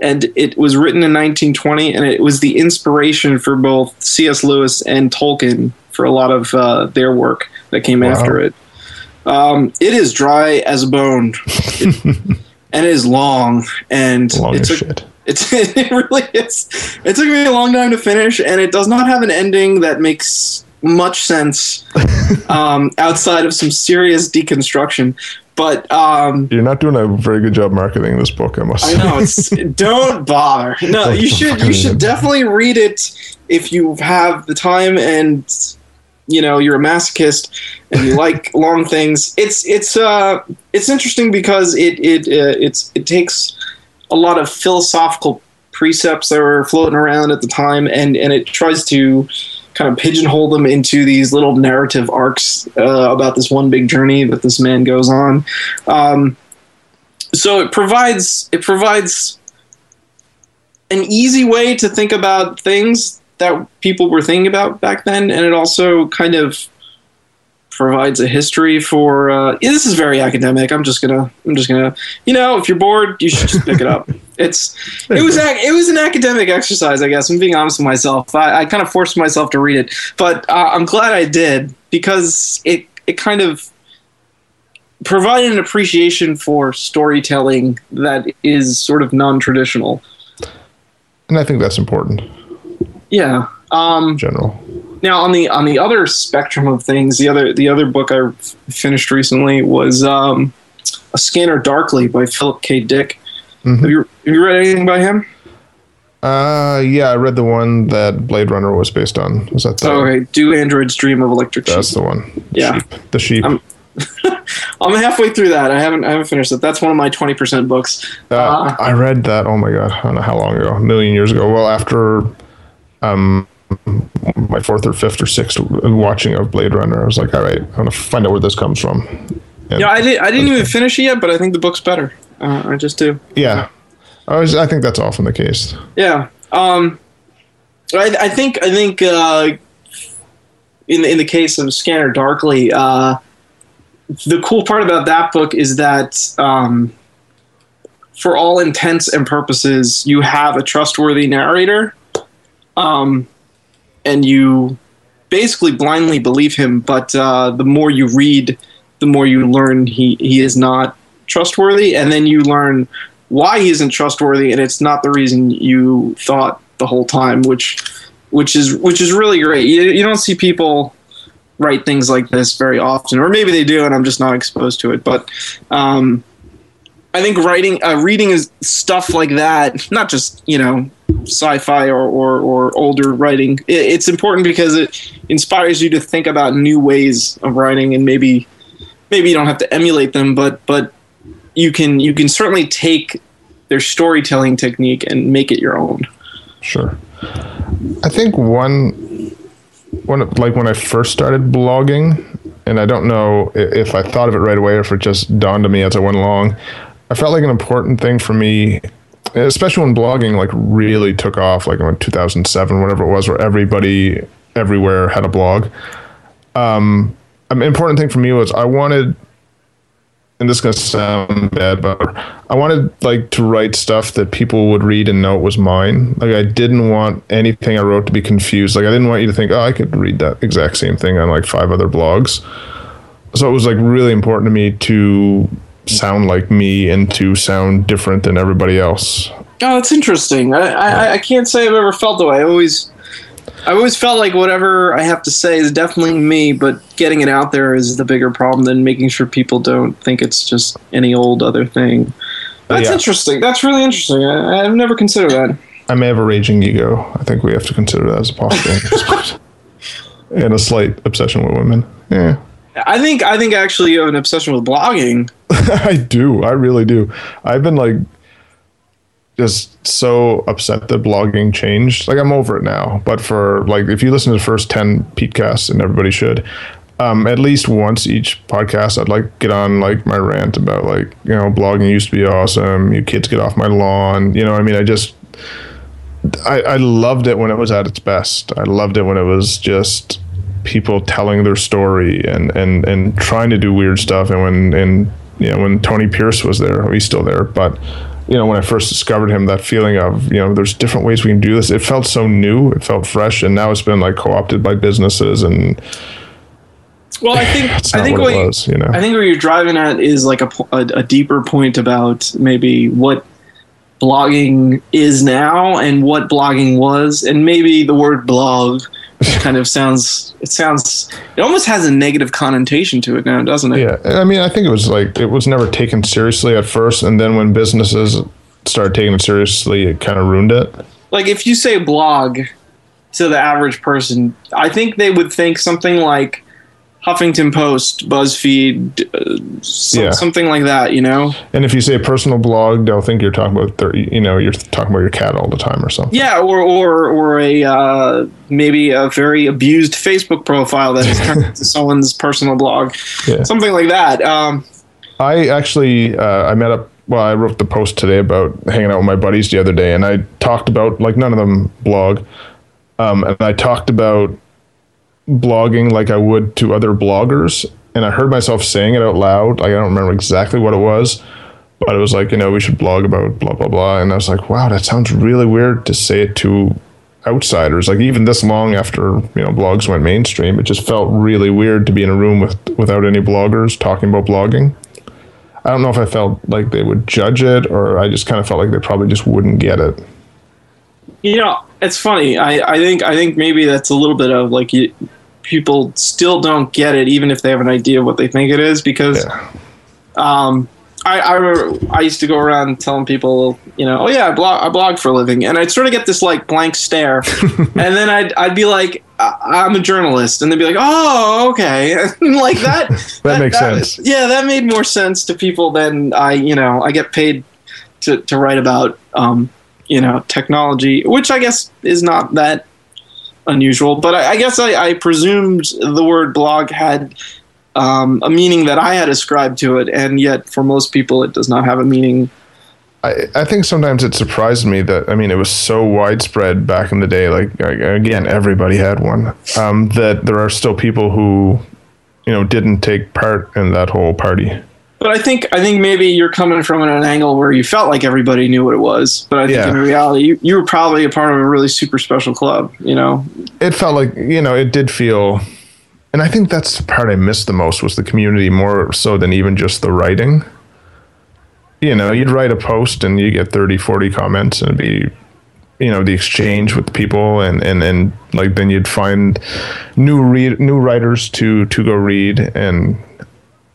and it was written in 1920, and it was the inspiration for both C.S. Lewis and Tolkien for a lot of uh, their work that came Wow. after it. Um, it is dry as a bone, It- [laughs] and it is long, and Long it took, shit. it's [laughs] it really is. It took me a long time to finish, and it does not have an ending that makes much sense [laughs] um, outside of some serious deconstruction. But um, You're not doing a very good job marketing this book. I must. I know it's don't bother. No, you should you should definitely read it if you have the time and you know you're a masochist and you [laughs] like long things. It's it's uh it's interesting because it it uh, it's it takes a lot of philosophical precepts that were floating around at the time and and it tries to kind of pigeonhole them into these little narrative arcs uh, about this one big journey that this man goes on. Um, so it provides it provides an easy way to think about things that people were thinking about back then, and it also kind of provides a history for. Uh, yeah, this is very academic. I'm just gonna I'm just gonna you know if you're bored, you should just pick it up. [laughs] It's it was [laughs] it was an academic exercise, I guess. I'm being honest with myself. I, I kind of forced myself to read it, but uh, I'm glad I did because it it kind of provided an appreciation for storytelling that is sort of non-traditional. And I think that's important. Yeah. Um, in general. Now on the on the other spectrum of things, the other the other book I finished recently was um, A Scanner Darkly by Philip K. Dick. Mm-hmm. Have you have you read anything by him? Uh, yeah, I read the one that Blade Runner was based on. Was that the? Oh, okay. Do androids dream of electric sheep? That's the one. Yeah. Sheep. The sheep. I'm, [laughs] I'm halfway through that. I haven't I haven't finished it. That's one of my twenty percent books. Uh, uh, I read that. Oh my god! I don't know how long ago. A million years ago. Well, after um my fourth or fifth or sixth watching of Blade Runner, I was like, all right, I'm gonna find out where this comes from. And yeah, I did. I didn't even finish it yet, but I think the book's better. Uh, I just do. Yeah, I was. I think that's often the case. Yeah. Um, I, I think. I think. Uh, in the, in the case of Scanner Darkly, uh, the cool part about that book is that, um, for all intents and purposes, you have a trustworthy narrator. Um, and you basically blindly believe him. But uh, the more you read, the more you learn he, he is not trustworthy, and then you learn why he isn't trustworthy, and it's not the reason you thought the whole time, which which is which is really great. You, you don't see people write things like this very often, or maybe they do, and I'm just not exposed to it. But um, I think writing, uh, reading is stuff like that, not just you know sci-fi or, or, or older writing. It, it's important because it inspires you to think about new ways of writing, and maybe maybe you don't have to emulate them, but but you can you can certainly take their storytelling technique and make it your own. Sure. I think one one like when I first started blogging, and I don't know if I thought of it right away or if it just dawned on me as I went along. I felt like an important thing for me especially when blogging like really took off, like in 2007, whatever it was, where everybody everywhere had a blog. Um, an important thing for me was I wanted, and this is gonna sound bad, but I wanted like to write stuff that people would read and know it was mine. Like I didn't want anything I wrote to be confused. Like I didn't want you to think, oh, I could read that exact same thing on like five other blogs. So it was like really important to me to sound like me and to sound different than everybody else. Oh, that's interesting. I, I, I can't say I've ever felt that way. I always I always felt like whatever I have to say is definitely me, but getting it out there is the bigger problem than making sure people don't think it's just any old other thing. That's yeah. interesting. That's really interesting. I, have never considered that. I may have a raging ego. I think we have to consider that as a possibility. [laughs] and a slight obsession with women. Yeah. I think I think actually you have an obsession with blogging. [laughs] I do. I really do. I've been like just so upset that blogging changed. Like I'm over it now. But for like if you listen to the first ten Petecasts, and everybody should, um, at least once each podcast, I'd like get on like my rant about like you know blogging used to be awesome. You kids get off my lawn. You know, I mean, I just I, I loved it when it was at its best. I loved it when it was just people telling their story and and and trying to do weird stuff. And when and you know when Tony Pierce was there, he's still there, but you know when I first discovered him, that feeling of you know there's different ways we can do this. It felt so new, it felt fresh, and now it's been like co-opted by businesses and. Well, I think I think what, what was, you know. I think where you're driving at is like a, a, a deeper point about maybe what blogging is now and what blogging was, and maybe the word blog kind of sounds it sounds it almost has a negative connotation to it now doesn't it? Yeah i mean i think it was like it was never taken seriously at first and then when businesses started taking it seriously it kind of ruined it. Like if you say blog to the average person i think they would think something like Huffington Post, BuzzFeed, uh, some, yeah. something like that, you know. And if you say personal blog, they'll think you're talking about their, you know, you're talking about your cat all the time or something. Yeah, or or or a uh, maybe a very abused Facebook profile that turned [laughs] into someone's personal blog, yeah. something like that. Um, I actually uh, I met up. Well, I wrote the post today about hanging out with my buddies the other day, and I talked about like none of them blog, um, and I talked about blogging like I would to other bloggers. And I heard myself saying it out loud. Like I don't remember exactly what it was, but it was like, you know, we should blog about blah, blah, blah. And I was like, wow, that sounds really weird to say it to outsiders. Like even this long after, you know, blogs went mainstream, it just felt really weird to be in a room with without any bloggers talking about blogging. I don't know if I felt like they would judge it or I just kind of felt like they probably just wouldn't get it. You know, it's funny. I, I think I think maybe that's a little bit of like you, people still don't get it, even if they have an idea of what they think it is, because Yeah. um, I, I remember I used to go around telling people, you know, oh yeah, I blog, I blog for a living, and I'd sort of get this like blank stare, [laughs] and then I'd I'd be like, I- I'm a journalist, and they'd be like, oh okay, [laughs] like [laughs] that. That makes sense. Yeah, that made more sense to people than I, you know, I get paid to to write about, um, you know, technology, which I guess is not that unusual, but I, I guess I, I presumed the word blog had um, a meaning that I had ascribed to it, and yet for most people it does not have a meaning. I, I think sometimes it surprised me that I mean it was so widespread back in the day. Like again, everybody had one. Um, that there are still people who, you know, didn't take part in that whole party. But I think I think maybe you're coming from an angle where you felt like everybody knew what it was, but I think Yeah. in reality you, you were probably a part of a really super special club. You know, It felt like you know it did feel, and I think that's the part I missed the most was the community more so than even just the writing. You know, you'd write a post and you get 30, 40 comments and it'd be you know the exchange with people and and and like then you'd find new read new writers to to go read and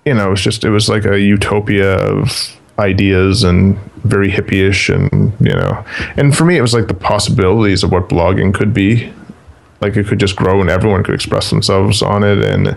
you know it was just it was like a utopia of ideas and very hippie-ish and you know and for me it was like the possibilities of what blogging could be like it could just grow and everyone could express themselves on it and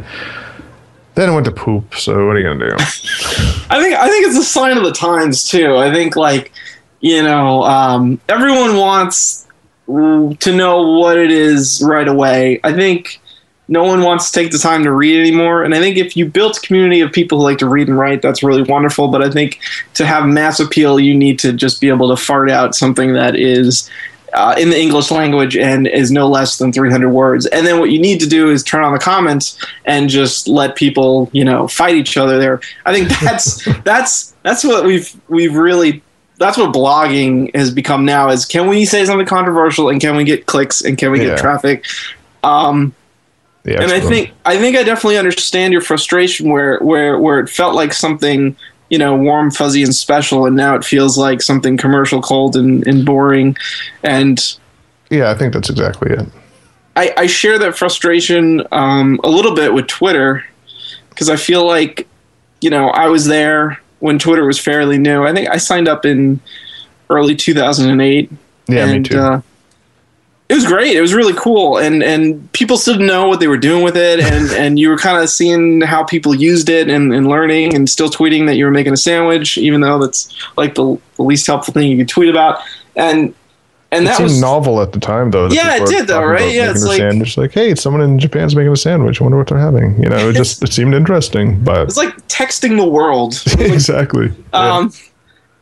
then it went to poop so what are you gonna do [laughs] I think I think it's a sign of the times too. I think like you know um, everyone wants to know what it is right away. I think no one wants to take the time to read anymore. And I think if you built a community of people who like to read and write, that's really wonderful. But I think to have mass appeal, you need to just be able to fart out something that is uh, in the English language and is no less than 300 words. And then what you need to do is turn on the comments and just let people, you know, fight each other there. I think that's [laughs] that's that's what we've we've really that's what blogging has become now is can we say something controversial and can we get clicks and can we Yeah. get traffic? Um, and I think I think I definitely understand your frustration where where where it felt like something you know warm, fuzzy, and special, and now it feels like something commercial, cold, and, and boring. And yeah i think that's exactly it I, I share that frustration um, a little bit with Twitter because I feel like you know I was there when Twitter was fairly new. I think I signed up in early 2008 yeah me too uh, it was great. It was really cool, and and people still didn't know what they were doing with it, and [laughs] and you were kind of seeing how people used it and, and learning, and still tweeting that you were making a sandwich, even though that's like the, the least helpful thing you could tweet about, and and it that was novel at the time, though. Yeah, it did, though, right? Yeah, it's like- sandwich. Like, hey, someone in Japan's making a sandwich. I wonder what they're having. You know, it just it seemed interesting, but it's like texting the world. [laughs] exactly. Yeah. Um,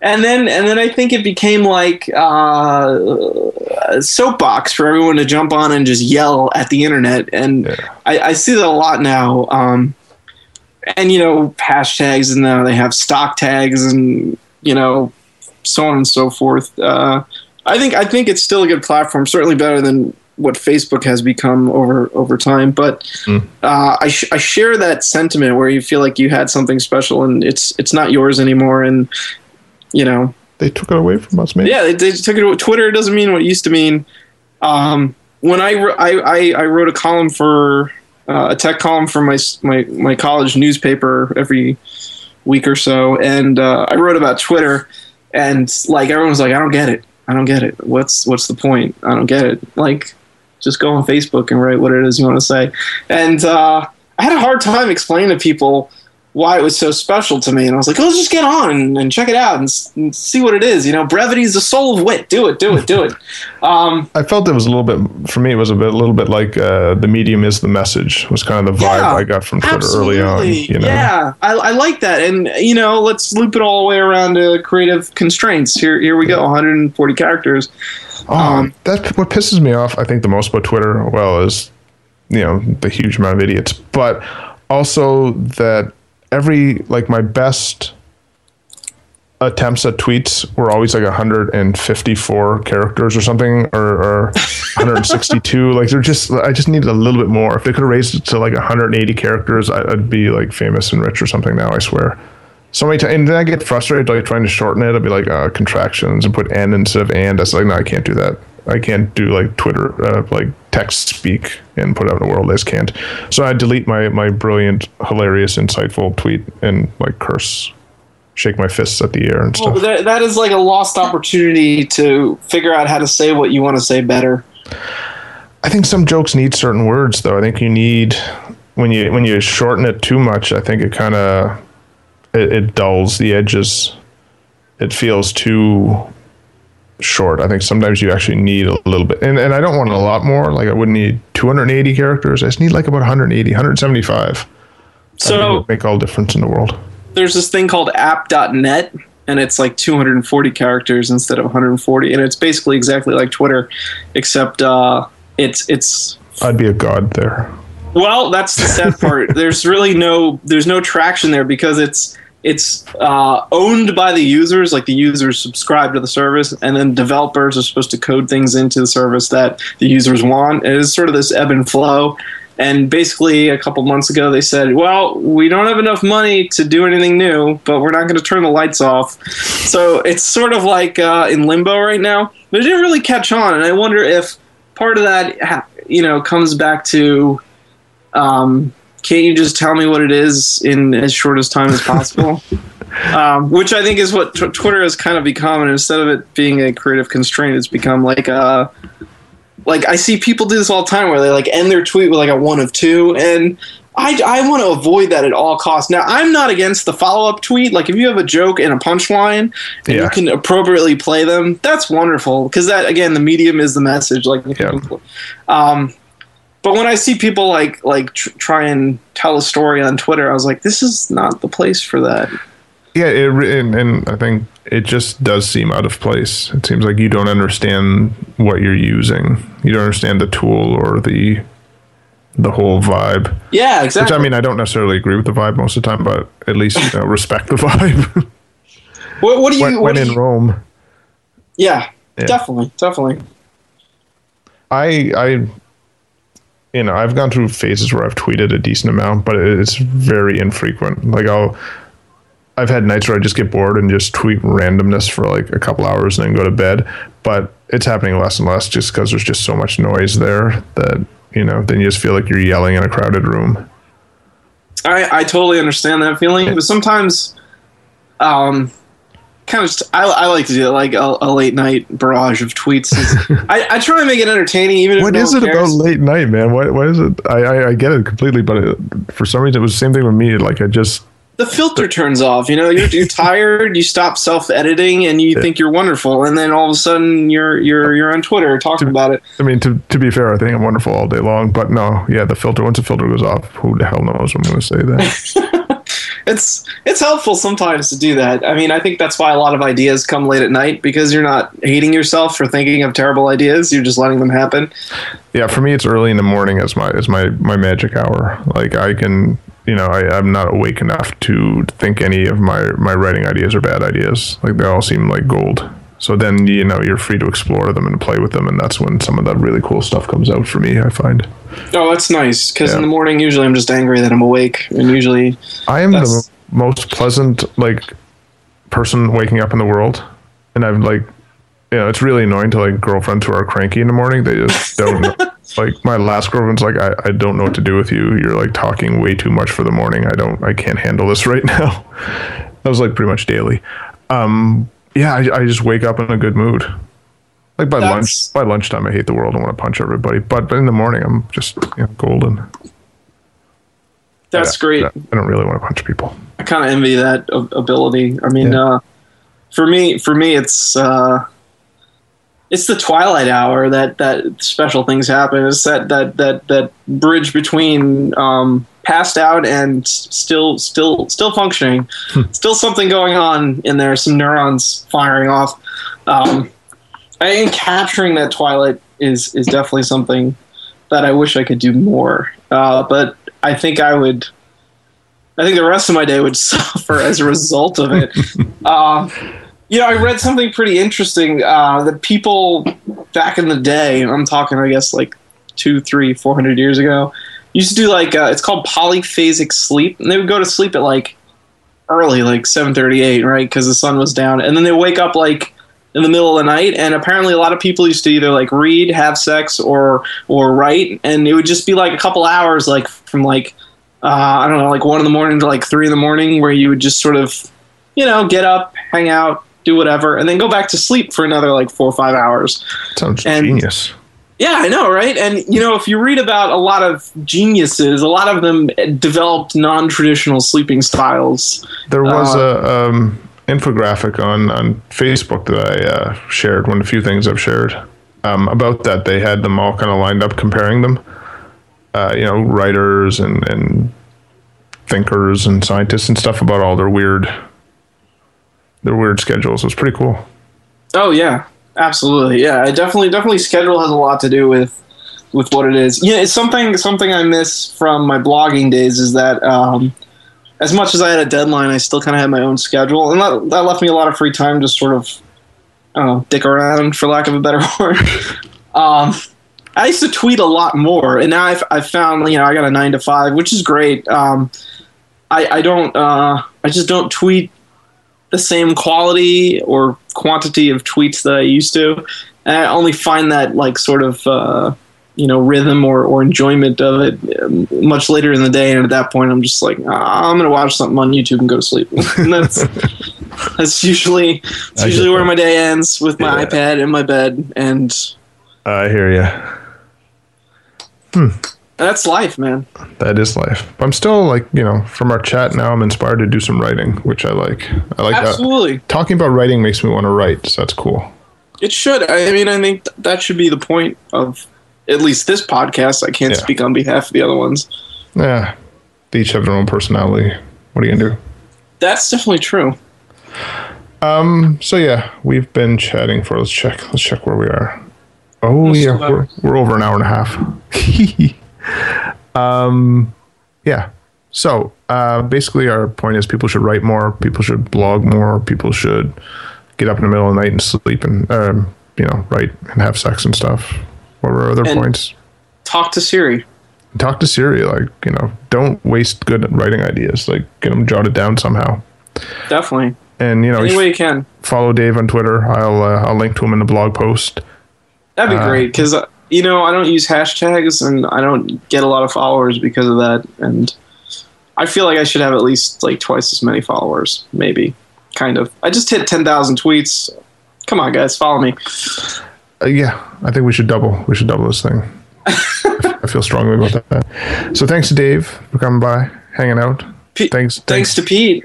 And then and then I think it became like uh, a soapbox for everyone to jump on and just yell at the internet, and Yeah. I, I see that a lot now. Um, and you know hashtags, and now they have stock tags, and you know so on and so forth. Uh, I think I think it's still a good platform, certainly better than what Facebook has become over over time. But Mm. uh, I, sh- I share that sentiment where you feel like you had something special and it's it's not yours anymore, and you know they took it away from us, man. yeah, they, they took it. Twitter doesn't mean what it used to mean. Um, when I, I, I I wrote a column for uh, a tech column for my my my college newspaper every week or so, and uh, I wrote about Twitter, and like everyone was like, I don't get it. I don't get it. What's what's the point? I don't get it. Like, just go on Facebook and write what it is you want to say. And uh, I had a hard time explaining to people why it was so special to me. And I was like, oh, let's just get on and, and check it out and, and see what it is. You know, brevity is the soul of wit. Do it, do it, do it. [laughs] Um, I felt it was a little bit for me. It was a bit, a little bit like uh, the medium is the message. Was kind of the vibe Yeah, I got from Twitter early on. You know, Yeah, I, I like that. And, you know, let's loop it all the way around to creative constraints. Here, here we go 140 characters. Oh, Um, that what pisses me off. I think the most about Twitter, well, is you know the huge amount of idiots, but also that every like my best attempts at tweets were always like 154 characters or something or, or [laughs] 162 like they're just i just needed a little bit more if they could have raised it to like 180 characters I- i'd be like famous and rich or something now i swear so many times, and then I get frustrated like trying to shorten it. i'd be like uh, contractions and put n instead of and. That's like no, I can't do that. I can't do like Twitter, uh, like text speak and put out in the world. I just can't. So I delete my my brilliant, hilarious, insightful tweet and like curse, shake my fists at the air and Well, stuff. that, that is like a lost opportunity to figure out how to say what you want to say better. I think some jokes need certain words though. I think you need when you when you shorten it too much. I think it kind of it, it dulls the edges. It feels too short. I think sometimes you actually need a little bit, and, and I don't want a lot more. Like I wouldn't need 280 characters. I just need like about 180, 175. So make all difference in the world. there's this thing called app.net and it's like 240 characters instead of 140 and it's basically exactly like twitter except uh, it's it's I'd be a god there. well that's the sad part [laughs] there's really no there's no traction there because it's it's uh, owned by the users like the users subscribe to the service and then developers are supposed to code things into the service that the users want. And it's sort of this ebb and flow. And basically a couple months ago they said well we don't have enough money to do anything new but we're not going to turn the lights off. So it's sort of like uh, in limbo right now. But it didn't really catch on and i wonder if part of that you know comes back to um, can't you just tell me what it is in as short as time as possible? [laughs] um, which I think is what t- Twitter has kind of become, and instead of it being a creative constraint, it's become like a like I see people do this all the time where they like end their tweet with like a one of two, and I, I want to avoid that at all costs. Now I'm not against the follow up tweet. Like if you have a joke and a punchline, and Yeah. you can appropriately play them, that's wonderful because that again the medium is the message. Like Yeah. um, but when I see people like like tr- try and tell a story on Twitter, I was like, this is not the place for that. Yeah, it, and, and I think it just does seem out of place. It seems like you don't understand what you're using. You don't understand the tool or the the whole vibe. Yeah, exactly. Which. I mean, I don't necessarily agree with the vibe most of the time, but at least you know, respect the [laughs] vibe. what, what do you? when what when do in you- Rome, yeah, Yeah. definitely, definitely. I I you know I've gone through phases where I've tweeted a decent amount, but it's very infrequent. Like I'll I've had nights where I just get bored and just tweet randomness for like a couple hours and then go to bed. But it's happening less and less just because there's just so much noise there that you know then you just feel like you're yelling in a crowded room. I, I totally understand that feeling, but sometimes, um, kind of, just, I, I like to do like a, a late night barrage of tweets. [laughs] I, I try to make it entertaining, even if What no is it about late night, man? What what is it? I I, I get it completely, but it, for some reason it was the same thing with me. Like I just the filter turns off. You know, you're, you're tired. You stop self editing, and you think you're wonderful, and then all of a sudden you're you're you're on Twitter talking about it. I mean, to, to be fair, I think I'm wonderful all day long. But no, yeah, the filter, once the filter goes off, who the hell knows I'm going to say that? [laughs] It's it's helpful sometimes to do that. I mean, I think that's why a lot of ideas come late at night because you're not hating yourself for thinking of terrible ideas. You're just letting them happen. yeah, for me, it's early in the morning as my as my, my magic hour. Like I can, you know, I, I'm not awake enough to think any of my, my writing ideas are bad ideas. Like they all seem like gold. So then, you know, you're free to explore them and play with them. And that's when some of that really cool stuff comes out for me, I find. Oh, that's nice because in the morning usually I'm just angry that I'm awake, and usually I am the That's- most pleasant like person waking up in the world, and I've like, you know, it's really annoying to like girlfriends who are cranky in the morning. They just [laughs] don't. Like my last girlfriend's like, I, I don't know what to do with you. You're like talking way too much for the morning. I don't. I can't handle this [laughs] right now. That was like pretty much daily. Um, yeah, I, I just wake up in a good mood. Like by lunch, by lunchtime, I hate the world and want to punch everybody. But, but in the morning, I'm just you know, golden. that's I- great. I don't really want to punch people. I kind of envy that ability. I mean, Yeah. uh, for me, for me, it's uh, it's the twilight hour that that special things happen. It's that that that that bridge between um, passed out and still still still functioning. still something going on in there. Some neurons firing off. Um, I think capturing that twilight is is definitely something that I wish I could do more. Uh, but I think I would. I think the rest of my day would [laughs] suffer as a result of it. uh, [laughs] you know, I read something pretty interesting uh, that people back in the day, I'm talking, I guess, like two, three, four hundred years ago, used to do like uh, it's called polyphasic sleep, and they would go to sleep at like early, like seven thirty eight, right? Because the sun was down, and then they wake up like in the middle of the night. And apparently, a lot of people used to either like read, have sex, or or write, and it would just be like a couple hours, like from like uh, I don't know, like one in the morning to like three in the morning, where you would just sort of, you know, get up, hang out, do whatever, and then go back to sleep for another like four or five hours. Sounds And- genius. Yeah, I know, right? And you know, if you read about a lot of geniuses, a lot of them developed non-traditional sleeping styles. There was Uh, a um, infographic on, on Facebook that I uh, shared. One of the few things I've shared um, about that. They had them all kind of lined up, comparing them. Uh, you know, writers and and thinkers and scientists and stuff about all their weird their weird schedules. It was pretty cool. Oh yeah, absolutely. Yeah, I definitely definitely schedule has a lot to do with with what it is. Yeah, it's something something I miss from my blogging days is that um, as much as I had a deadline, I still kind of had my own schedule, and that, that left me a lot of free time to sort of know, dick around for lack of a better [laughs] word. um, I used to tweet a lot more, and now I've, I've found you know I got a nine to five, which is great. Um, I, I don't uh, I just don't tweet the same quality or quantity of tweets that I used to. And I only find that like sort of uh, you know rhythm or, or enjoyment of it um, much later in the day, and at that point I'm just like ah, I'm gonna watch something on YouTube and go to sleep. [laughs] and that's that's usually that's I usually where that. my day ends with my Yeah. iPad in my bed, and I hear you. That's life, man. That is life. But I'm still like, you know, from our chat now, I'm inspired to do some writing, which I like. I like that. Absolutely, Talking about writing makes me want to write, so that's cool. it should. I mean, I think that should be the point of at least this podcast. I can't Yeah. speak on behalf of the other ones. Yeah, they each have their own personality. What are you gonna do? That's definitely true. Um, so yeah, we've been chatting for. Let's check. Let's check where we are. Oh yeah, we're, we're over an hour and a half. [laughs] um, yeah. So uh, basically, our point is people should write more. People should blog more. People should get up in the middle of the night and sleep and um, you know write and have sex and stuff. What were other And- points? Talk to Siri. Talk to Siri. Like you know, don't waste good writing ideas. Like get them jotted down somehow. Definitely. And you know, Any way you can. follow Dave on Twitter. I'll uh, I'll link to him in the blog post. That'd be Uh, great because you know I don't use hashtags and I don't get a lot of followers because of that, and I feel like I should have at least like twice as many followers, maybe. Kind of. I just hit ten thousand tweets. Come on, guys, follow me. Uh, yeah, I think we should double. We should double this thing. [laughs] I feel strongly about that. So thanks to Dave for coming by, hanging out. Pete, Thanks, Thanks thanks, to Pete.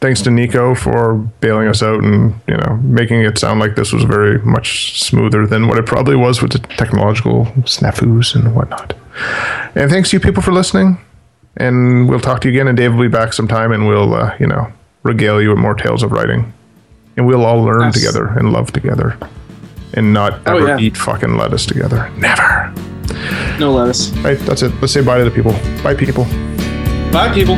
Thanks to Nico for bailing us out and you know making it sound like this was very much smoother than what it probably was with the technological snafus and whatnot. And thanks to you people for listening. And we'll talk to you again. And Dave will be back sometime, and we'll uh, you know regale you with more tales of writing. And we'll all learn Yes. together and love together, and not Oh, ever yeah. eat fucking lettuce together. Never. No lettuce. Right, that's it. Let's say bye to the people. Bye, people. Bye, people.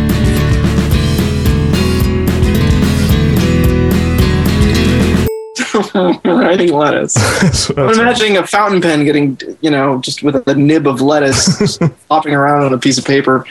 [laughs] Writing lettuce. [laughs] So I'm imagining a fountain pen getting, you know, just with a nib of lettuce [laughs] flopping around on a piece of paper.